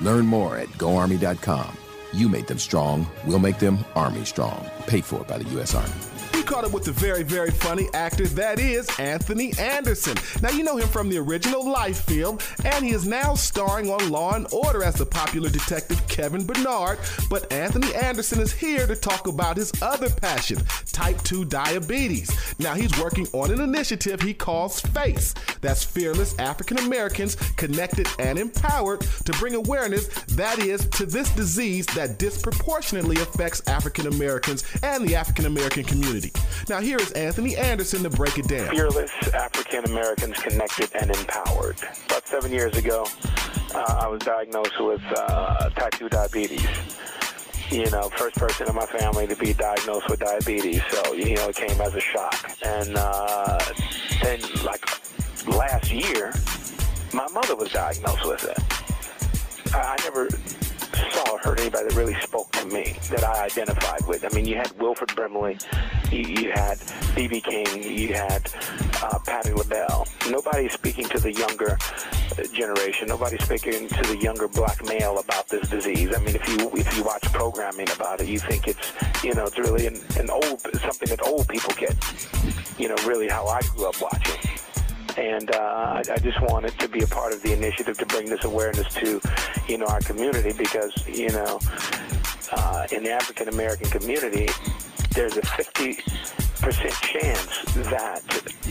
S28: Learn more at goarmy.com. You made them strong, we'll make them Army strong. Paid for by the U.S. Army.
S30: We caught up with the very, very funny actor that is Anthony Anderson. Now, you know him from the original Life film, and he is now starring on Law and Order as the popular detective Kevin Bernard. But Anthony Anderson is here to talk about his other passion, type 2 diabetes. Now, he's working on an initiative he calls FACE. That's Fearless African Americans Connected and Empowered to bring awareness, that is, to this disease that disproportionately affects African Americans and the African American community. Now, here is Anthony Anderson to break it down.
S31: Fearless African Americans Connected and Empowered. About seven years ago, uh, I was diagnosed with uh, type 2 diabetes. You know, first person in my family to be diagnosed with diabetes, so, you know, it came as a shock. And uh, then, like, last year, my mother was diagnosed with it. I, I never saw or heard anybody that really spoke to me that I identified with. I mean, you had Wilford Brimley, you, you had B.B. King, you had uh, Patti LaBelle. Nobody's speaking to the younger uh, generation. Nobody's speaking to the younger black male about this disease. I mean, if you if you watch programming about it, you think it's you know it's really an, an old something that old people get. You know, really how I grew up watching and uh, I, I just wanted to be a part of the initiative to bring this awareness to, you know, our community because, you know, uh, in the African American community, there's a 50 percent chance that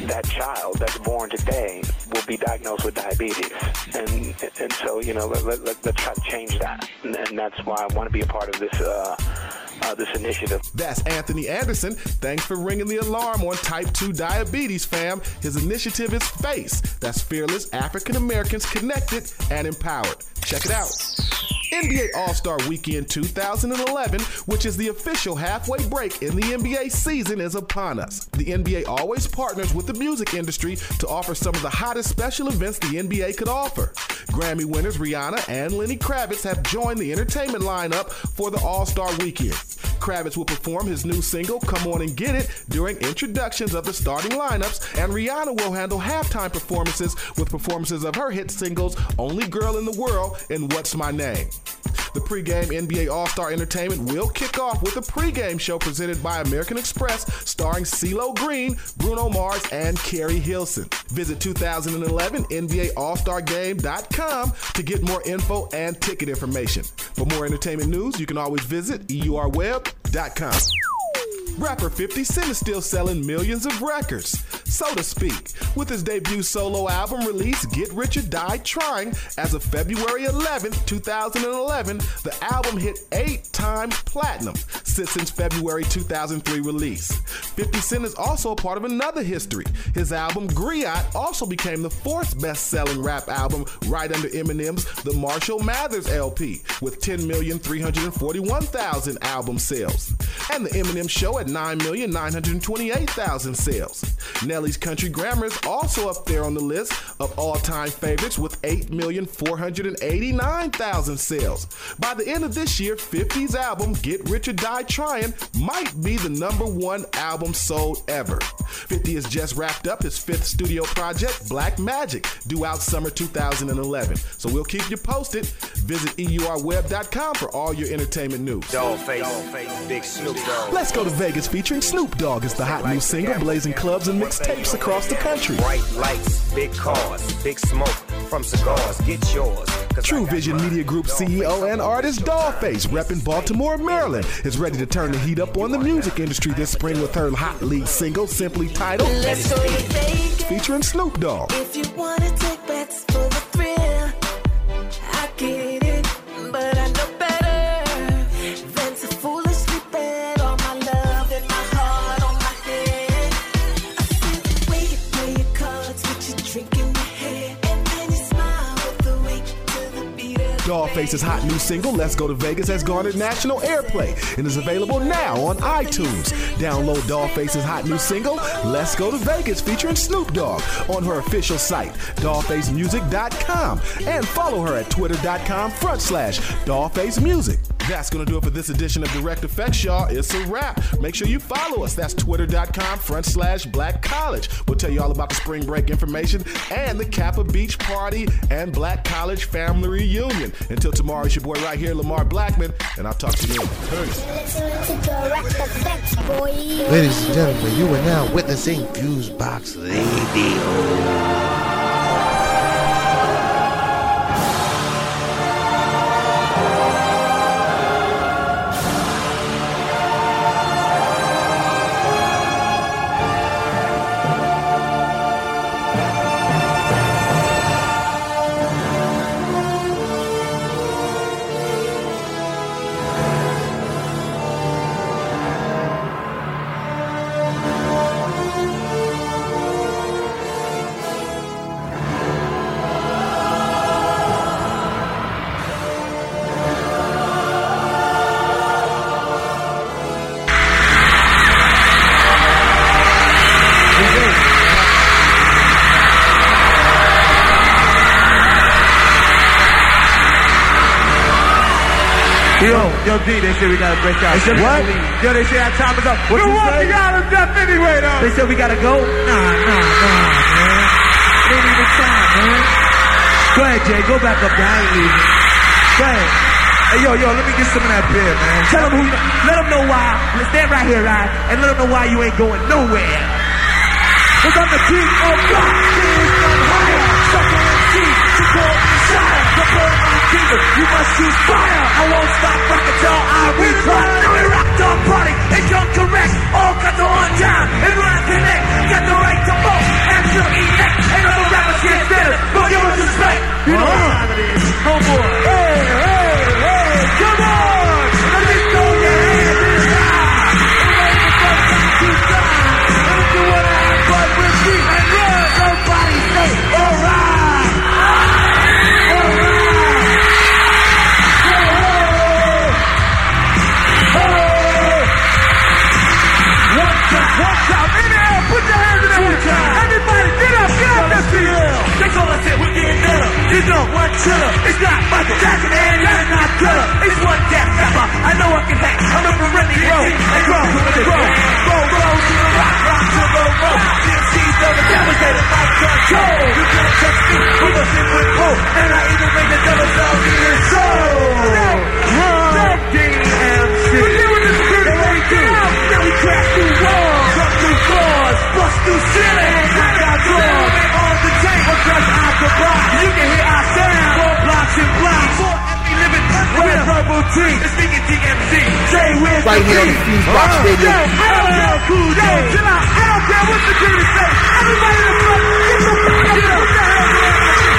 S31: that child that's born today will be diagnosed with diabetes, and and so you know let, let, let, us try to change that, and, and that's why I want to be a part of this. Uh, uh, this initiative.
S30: That's Anthony Anderson. Thanks for ringing the alarm on type 2 diabetes, fam. His initiative is FACE. That's Fearless African Americans Connected and Empowered. Check it out. NBA All Star Weekend 2011, which is the official halfway break in the NBA season, is upon us. The NBA always partners with the music industry to offer some of the hottest special events the NBA could offer. Grammy winners Rihanna and Lenny Kravitz have joined the entertainment lineup for the All Star Weekend. Kravitz will perform his new single, Come On and Get It, during introductions of the starting lineups, and Rihanna will handle halftime performances with performances of her hit singles, Only Girl in the World and What's My Name. The pregame NBA All Star Entertainment will kick off with a pregame show presented by American Express starring CeeLo Green, Bruno Mars, and Keri Hilson. Visit 2011 NBA All Star Game.com to get more info and ticket information. For more entertainment news, you can always visit EURWeb.com. Rapper 50 Cent is still selling millions of records, so to speak, with his debut solo album release, Get Rich or Die Trying, as of February 11, 2011. The album hit eight times platinum since its February 2003 release. 50 Cent is also a part of another history. His album Griot also became the fourth best-selling rap album right under Eminem's The Marshall Mathers LP, with 10,341,000 album sales. And the Eminem Show at 9,928,000 sales. Nelly's Country Grammar is also up there on the list of all-time favorites with 8,489,000 sales. By the end of this year, 50's album Get Rich or Die Trying might be the number one album sold ever. 50 has just wrapped up his fifth studio project, Black Magic, due out summer 2011. So we'll keep you posted. Visit EURWeb.com for all your entertainment news.
S11: Dollface, Big Snoop Dogg.
S30: Let's go to Vegas featuring Snoop Dogg as the hot new single blazing clubs and mixtapes across the country.
S11: Bright lights, big cars, big smoke from cigars. Get yours.
S30: True Vision Media Group CEO and artist Dollface, repping Baltimore, Maryland, is ready to turn the heat up on the music industry this spring with her hot lead single, simply titled
S32: Let's go to Vegas.
S30: featuring Snoop Dogg.
S32: If you wanna take bets for
S30: Dollface's hot new single, Let's Go to Vegas, has garnered national airplay and is available now on iTunes. Download Dollface's hot new single, Let's Go to Vegas, featuring Snoop Dogg, on her official site, dollfacemusic.com, and follow her at twitter.com front slash dollfacemusic. That's to do it for this edition of Direct Effects, y'all. It's a wrap. Make sure you follow us. That's twitter.com front slash black college. We'll tell you all about the spring break information and the Kappa Beach party and Black College family reunion. Until tomorrow, it's your boy right here, Lamar Blackman, and I'll talk to you. Peace.
S33: Ladies and gentlemen, you are now witnessing Fusebox Radio.
S34: Yo, D, they said we gotta break out.
S35: They said
S34: what? Yo, they say our time is up.
S35: What
S34: We're
S35: you
S34: walking out of death anyway, though.
S35: They said we gotta go? Nah, nah, nah, man. It ain't even time, man. Go ahead, Jay. Go back up there. I ain't leaving. Go ahead.
S34: Hey, yo, yo, let me get some of that beer, man.
S35: Tell them who. you, Let them know why. Let's stand right here, right? And let them know why you ain't going nowhere.
S34: Cause I'm the king of rock. My. You must choose fire. I won't stop rocking till I retire. Now we rock the party. It's your correct. All got the on time. And when connect, got the right to vote. Answer elect. Ain't other rappers here better. But give us respect. You know what time it is. Oh, Homeboy. Hey, hey, And I even made the devil tell me his soul. Run, DMC. We're doing this pretty way down. Now we crash through walls, jump through floors, bust through ceilings, knock out doors. And on the tank, because I can block. You can hear our sound, four blocks and blocks. Four living with purple tee. It's speaking DMC. Jay Wiz.
S33: Right here on the Fusebox Radio.
S34: Yo, I don't care. Cool, yo, chill out. I don't care what the dude say. Everybody in the front, get the fuck up. Put your the shit.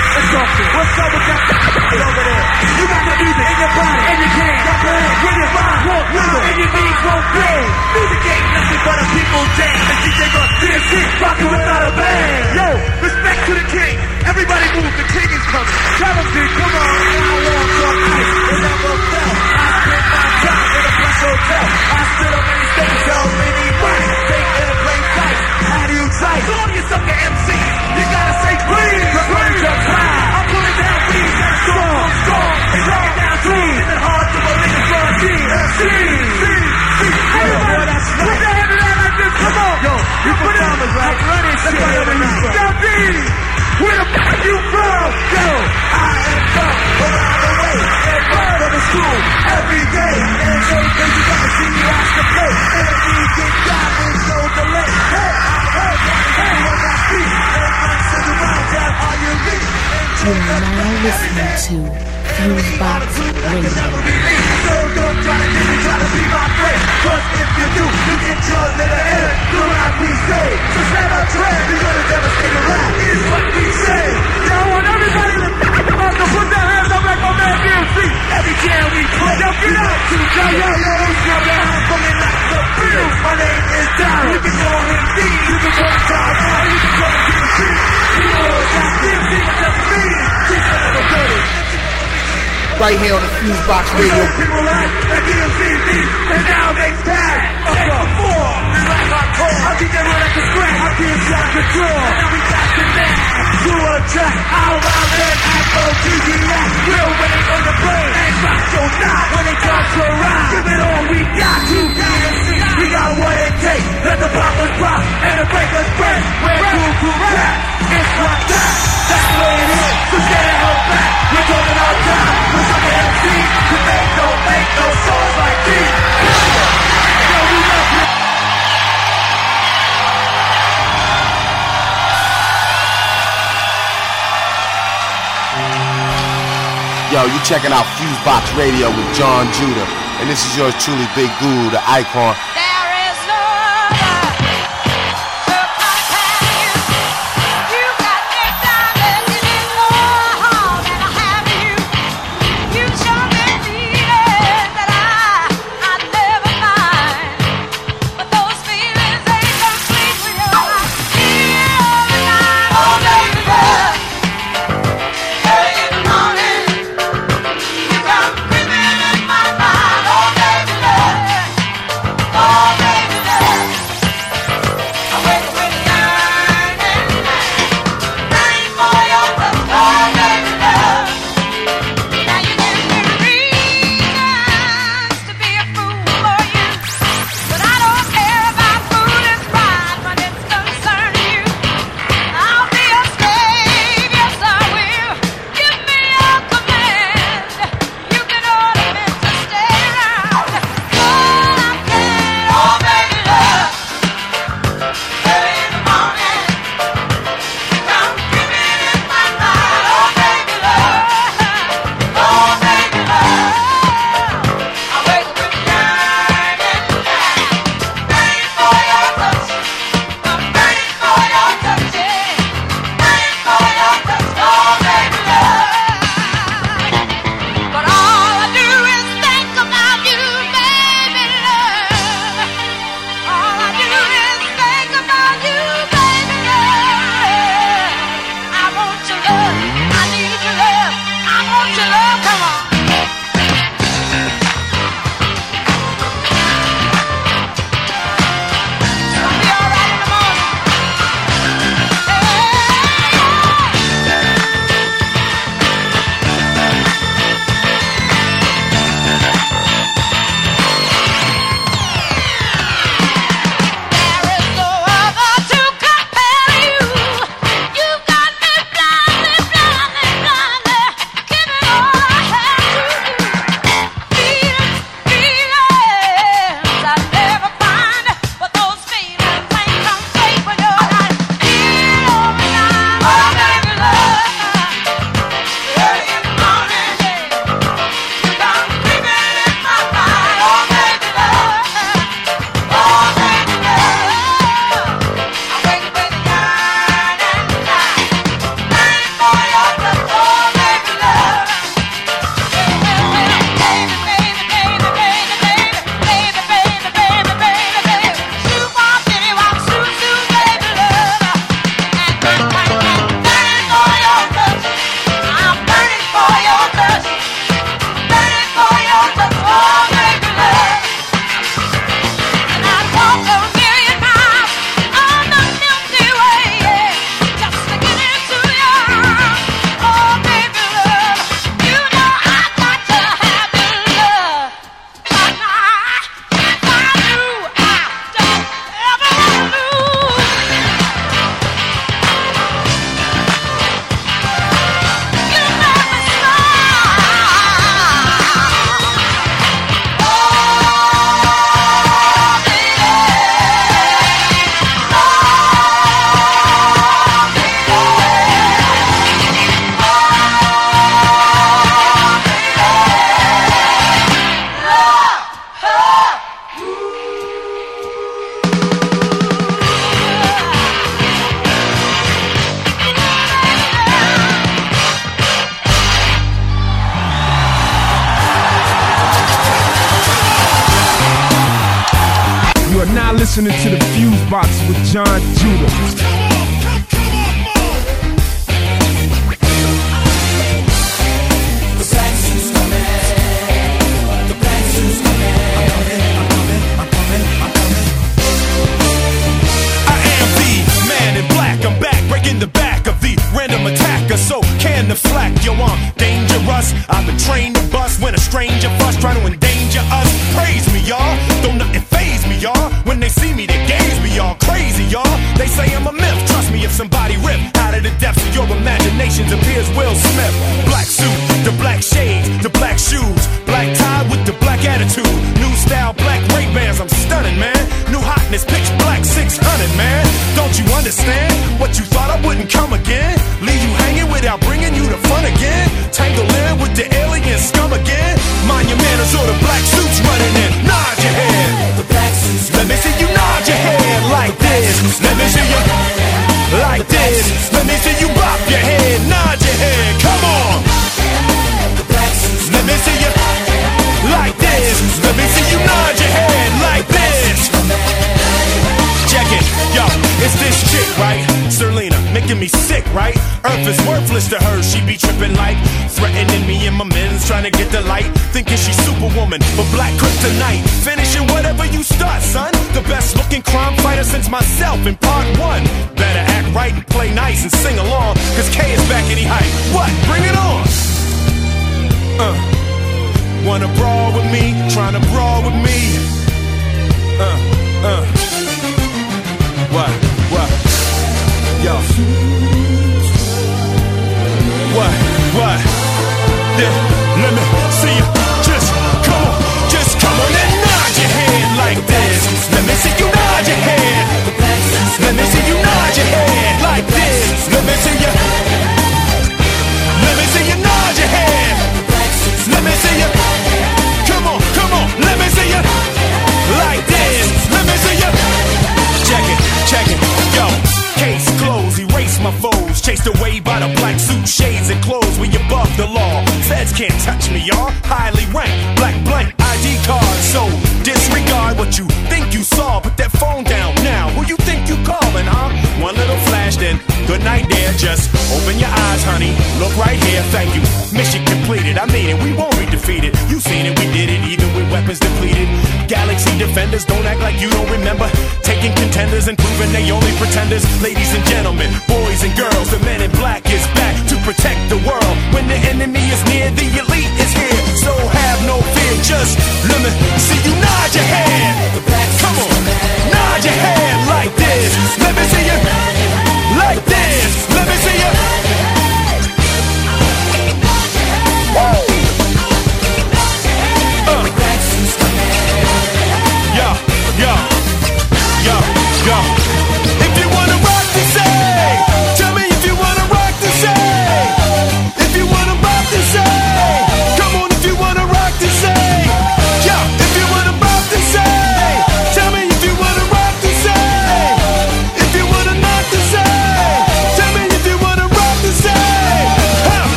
S34: Him. What's up with that over there? You got the music in your body, in your hand, got the hand, with your mind, won't wiggle, and your knees won't bend. Music ain't nothing but a people's jam. And DJ Gus, DMC, rockin' without a band. Yo, respect to the king. Everybody move, the king is coming. Tell him, dude, come on. I walk on ice, it never fell. I spent my time in a plush hotel. I stood on many stages, held many mics. How do you try? So all you sucker MCs, you gotta say please. Please, high. I'm pulling down weeds and strong, strong. It's rocking down. Is it hard to believe it's for a team? MC, Everybody, put your hand in the air like this. Come on. Yo, you put it right. Running shit. Yo, D, where the fuck you from? Yo, I am from around the way. And run to the school every day. And so things you gotta see me watch the play. And if you get got no delay. Hey, I heard that. Hey, what I see. And run to the round down all you need.
S3: You are now listening to Fusebox Radio.
S34: To get me, try my man MC. Every jam we play, yo, get up. Yo, yo, yo, yo, what's up, man? I'm coming like the bill. My name is Down. You can call him D. You can call him Tom. You can call him MC. You know what that is. This is the meeting. This is the dirty.
S33: Right here on the fuse box Radio.
S34: People like that DMCD, and now they pass. Take the floor. It's like hardcore. I think they run at the scratch. I can't stop the door. And now we got the man to attack. How about that Afro-TGS? We're waiting on the plane. And rock your knot when it comes to rhyme. Give it all we got to DMC. We got what it takes. Let the poppers pop and the breakers break. We're cool, cool rap. It's like that. That's the way it is. So get the hell back. We're talking all time. We're talking MC. To make no, make no songs like these. Yo, we love you.
S33: Yo, you checking out Fusebox Radio with John Judah. And this is yours truly, Big Guru, the icon.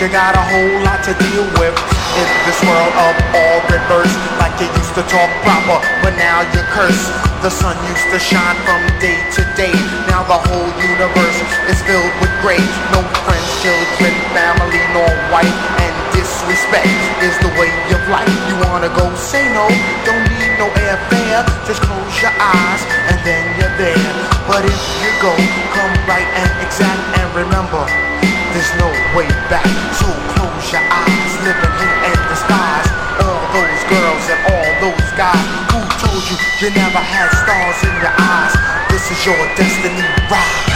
S32: You,
S36: got a whole lot to deal with. In this world of all reverse, like you used to talk proper, but now you curse. The sun used to shine from day to day. Now the whole universe is filled with gray. No friends, children, family, nor wife. And disrespect is the way of life. You wanna go? Say no. Don't need no airfare. Just close your eyes and then you're there. But if you go, come right and exact and remember, there's no way back. So close your eyes, living hate and disguise. All those girls and all those guys who told you you never had stars in your eyes. This is your destiny. Rise.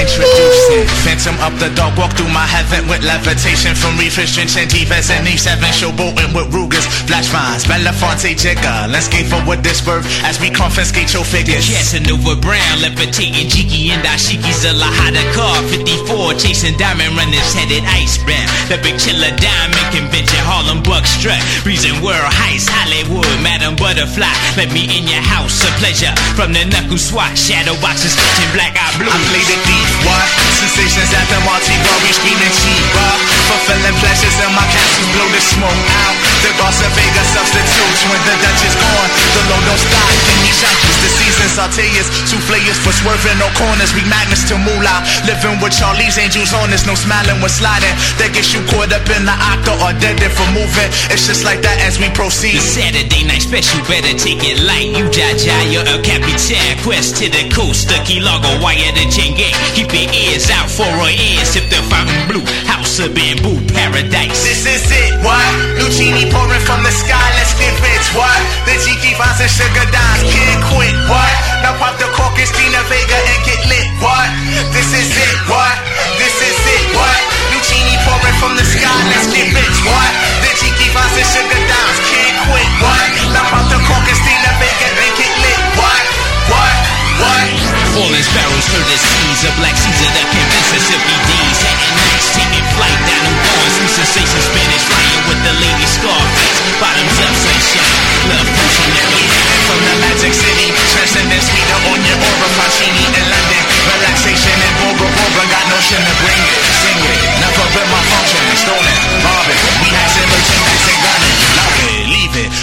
S37: Introducing Phantom up the dog, walk through my heaven with levitation from refrigeration defense and E7 showboating with Rugers, flash vines, Belafonte Jigger. Let's skate forward this birth as we confiscate your figures.
S38: Casanova Brown, levitating Jiki and Dashiki's a Lahada car 54, chasing diamond runners headed icebound. The big chiller diamond convention, Harlem Buck strut, breezing world heights, Hollywood, Madam Butterfly. Let me in your house, a pleasure. From the knuckle swat, shadow boxes, catching black eye blue.
S37: I play the what? Sensations at the Bar, we screaming cheaper. Fulfilling pleasures in my castles, blow the smoke out. The boss of Vegas substitutes when the Dutch is gone. The low don't stop, give me shots. The season sauteers, souffleurs for swerving, no corners. We magnets to moolah. Living with Charlie's angels on us, no smiling when sliding. That gets you caught up in the octa or dead if for moving. It's just like that as we proceed.
S38: The Saturday night special, better take it light. You jaja, you're a capitan. Quest to the coast, the key logo, wire the chain gang. Keep your ears out for our ears. Sip the fountain blue, house of bamboo, paradise.
S37: This is it, what? Lucini pouring from the sky, let's get rich, what? The Jiki finds and sugar dimes, can't quit, what? Now pop the cork, Christina Vega and get lit, what? This is it, what? This is it, what? Lucini pouring from the sky, let's get rich, what? The Jiki finds and sugar dimes, can't quit, what? Now pop the cork, Christina Vega and get lit, what? What? What?
S38: Falling sparrows heard the seas of black Caesar that can Mississippi D's. Hatting nights, taking flight down New Orleans. New sensation, Spanish flying with the lady Scarface. Bottoms up, sunshine. Love potion that we
S37: From the Magic City, transcendence, sweeter on your aura, Pacini in London. Relaxation and Bora Bora, got notion to bring it. Sing it, never been my function. Stolen, robbing,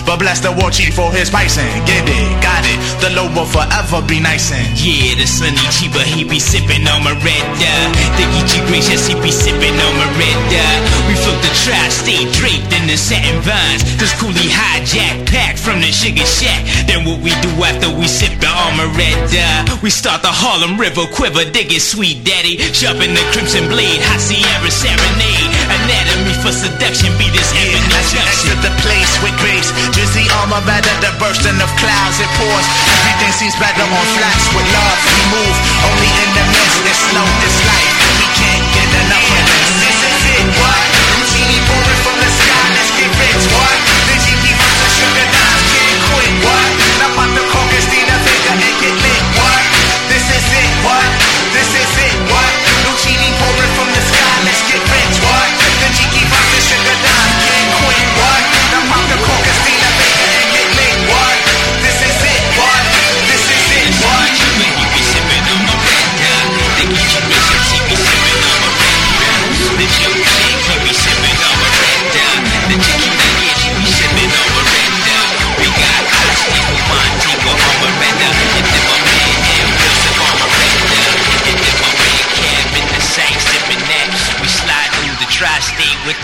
S37: but bless the war chief for his bison. Get it, got it, the low will forever be nice and.
S38: Yeah, the sunny chiba, he be sipping on dye. The Ichi gracious, he be sipping on my red. We float the tri-state draped in the satin vines. This coolie hijack pack from the sugar shack. Then what we do after we sip the red? We start the Harlem River quiver, dig it, sweet daddy. Sharpen the crimson blade, hot Sierra serenade. Anatomy for seduction, be this ebony
S37: As you exit the place with grace, Just Drizzy armor better the bursting of clouds it pours. Everything seems better on flats with love. We move only in the midst. It's slow, this life. We can't get enough of this.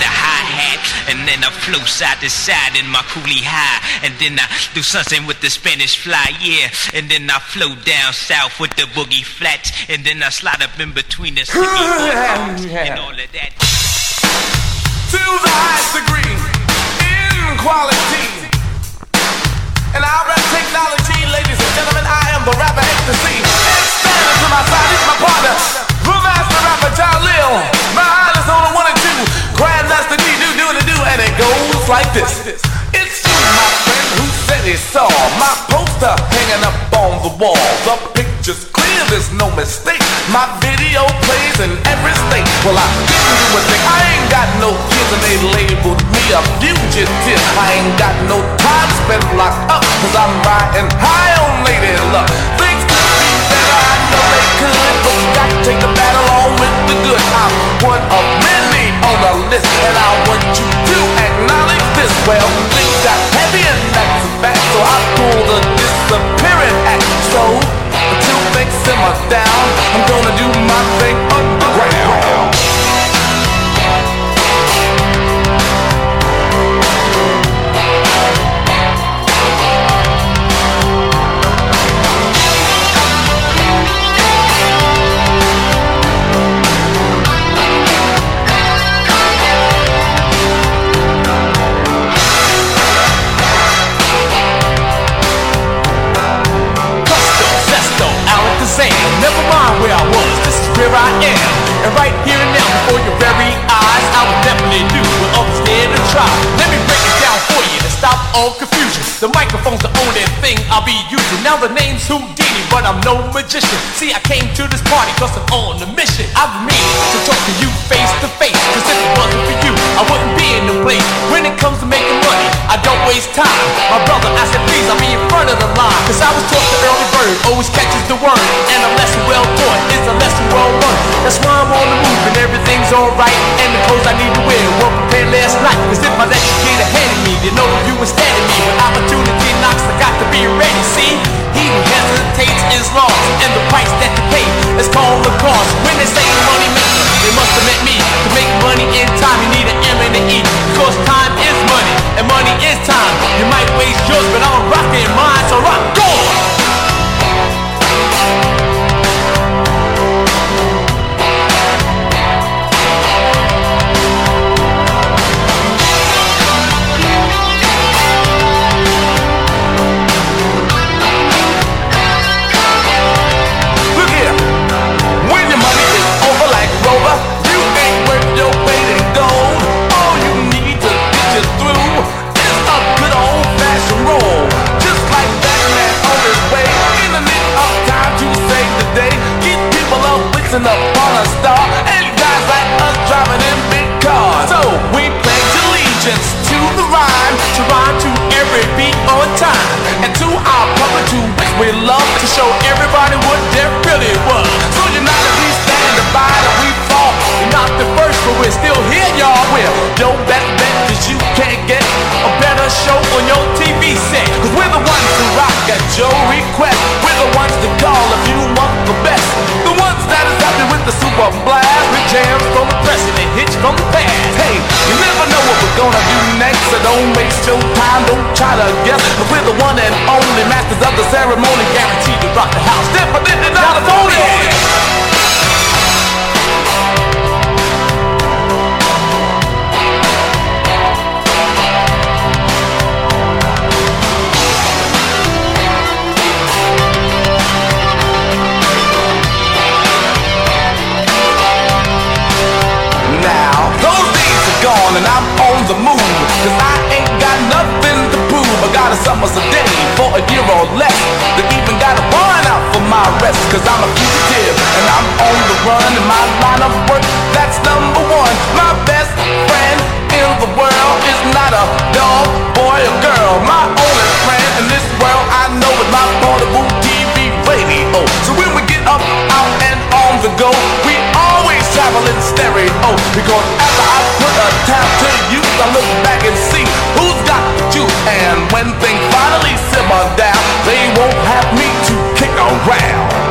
S37: The
S38: hi hat, and then I flow side to side in my coolie high, and then I do something with the Spanish fly, yeah, and then I flow down south with the boogie flats, and then I slide up in between the *laughs* city and all of that.
S39: to the highest degree in quality. And I rap technology, ladies and gentlemen, I am the rapper ecstasy. And standing to my side is my partner, the master rapper Jalil. My eye is on the goes like this. It's you, my friend, who said he saw my poster hanging up on the wall. The picture's clear, there's no mistake. My video plays in every state. Well, I didn't do a thing. I ain't got no kids and they labeled me a fugitive. I ain't got no time spent locked up, cause I'm riding high on lady luck. Things could be better, I know they could, but you got to take the battle on with the good. I'm one of many on the list, and I want you to acknowledge this. Well, things got heavy and that's a fact, so I pulled a disappearing act. So, until things simmer down, I'm gonna do my thing underground.
S40: Name's Whodini, but I'm no magician. See, I came to this party cause I'm on a mission. I've meaning to talk to you face to face. Cause if it wasn't for you, I wouldn't be in the place. When it comes to making I waste time. My brother, I said, please, I'll be in front of the line. Cause I was taught the early bird always catches the worm. And a lesson well taught is a lesson well learned. That's why I'm on the move and everything's alright. And the clothes I need to wear were prepared last night. Cause if my next kid ahead of me, they know you were standing me. When opportunity knocks, I got to be ready. See, he who hesitates is lost. And the price that you pay is called the cost. When they say money maker, they must have meant me. To make money in time, you need an M and an E. Because time is money, and money is time. You might waste yours, but I'm rocking mine, so rock on!
S39: Time, and to our public to we love to show everybody what there really was. So unitedly stand by that we fall. We're not the first, but we're still here, y'all. We're your best bet, cause you can't get a better show on your TV set. Cause we're the ones who rock at your request. We're the ones to call if you want with the blast. With jams from the press and a hitch from the past. Hey, you never know what we're gonna do next, so don't waste your time, don't try to guess. Cause we're the one and only masters of the ceremony, guaranteed to rock the house. Definitely not a phony. Prove. summers a day for a year or less. They even got a warrant out for my arrest, cause I'm a fugitive and I'm on the run. And my line of work, that's number one. My best friend in the world is not a dog, boy, or girl. My only friend in this world I know is my portable TV radio. So when we get up, out, and on the go, we always travel in stereo. Because after I put a tap to use, I look back and see who's got the juice. And when things finally simmer down, they won't have me to kick around.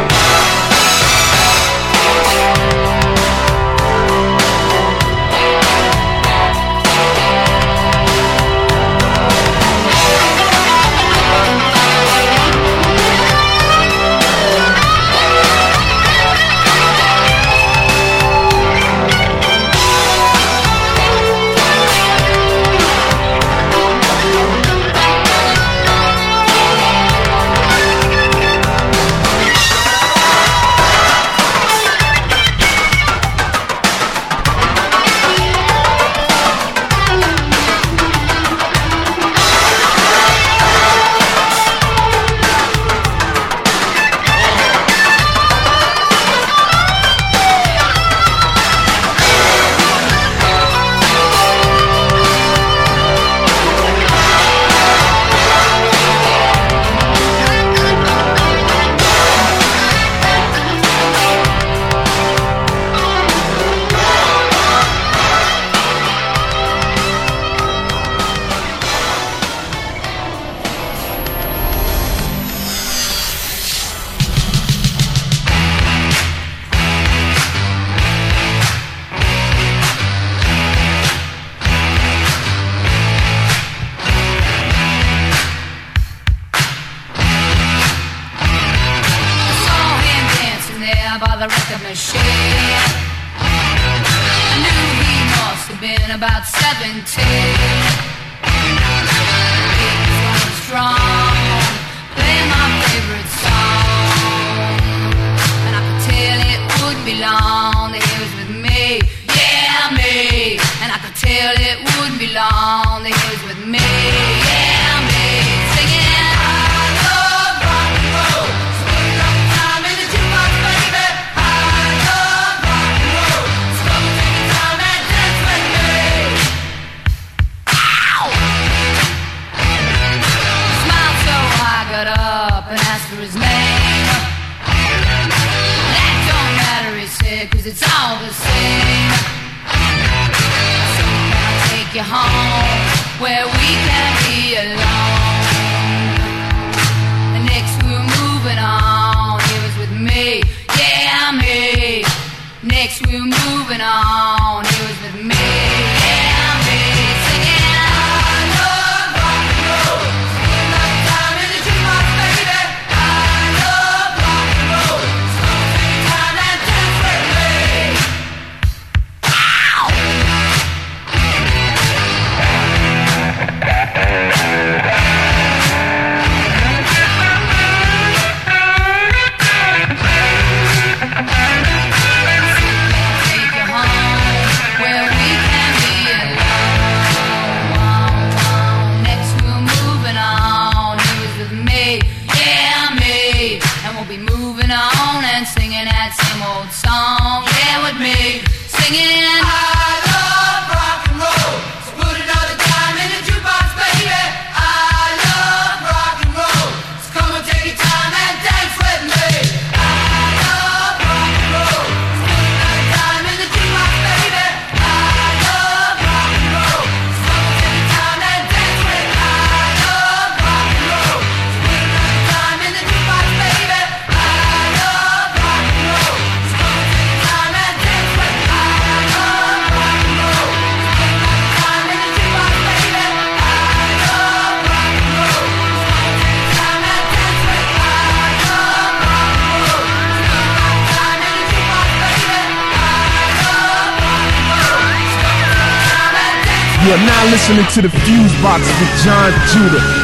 S41: Fuse with John Judah.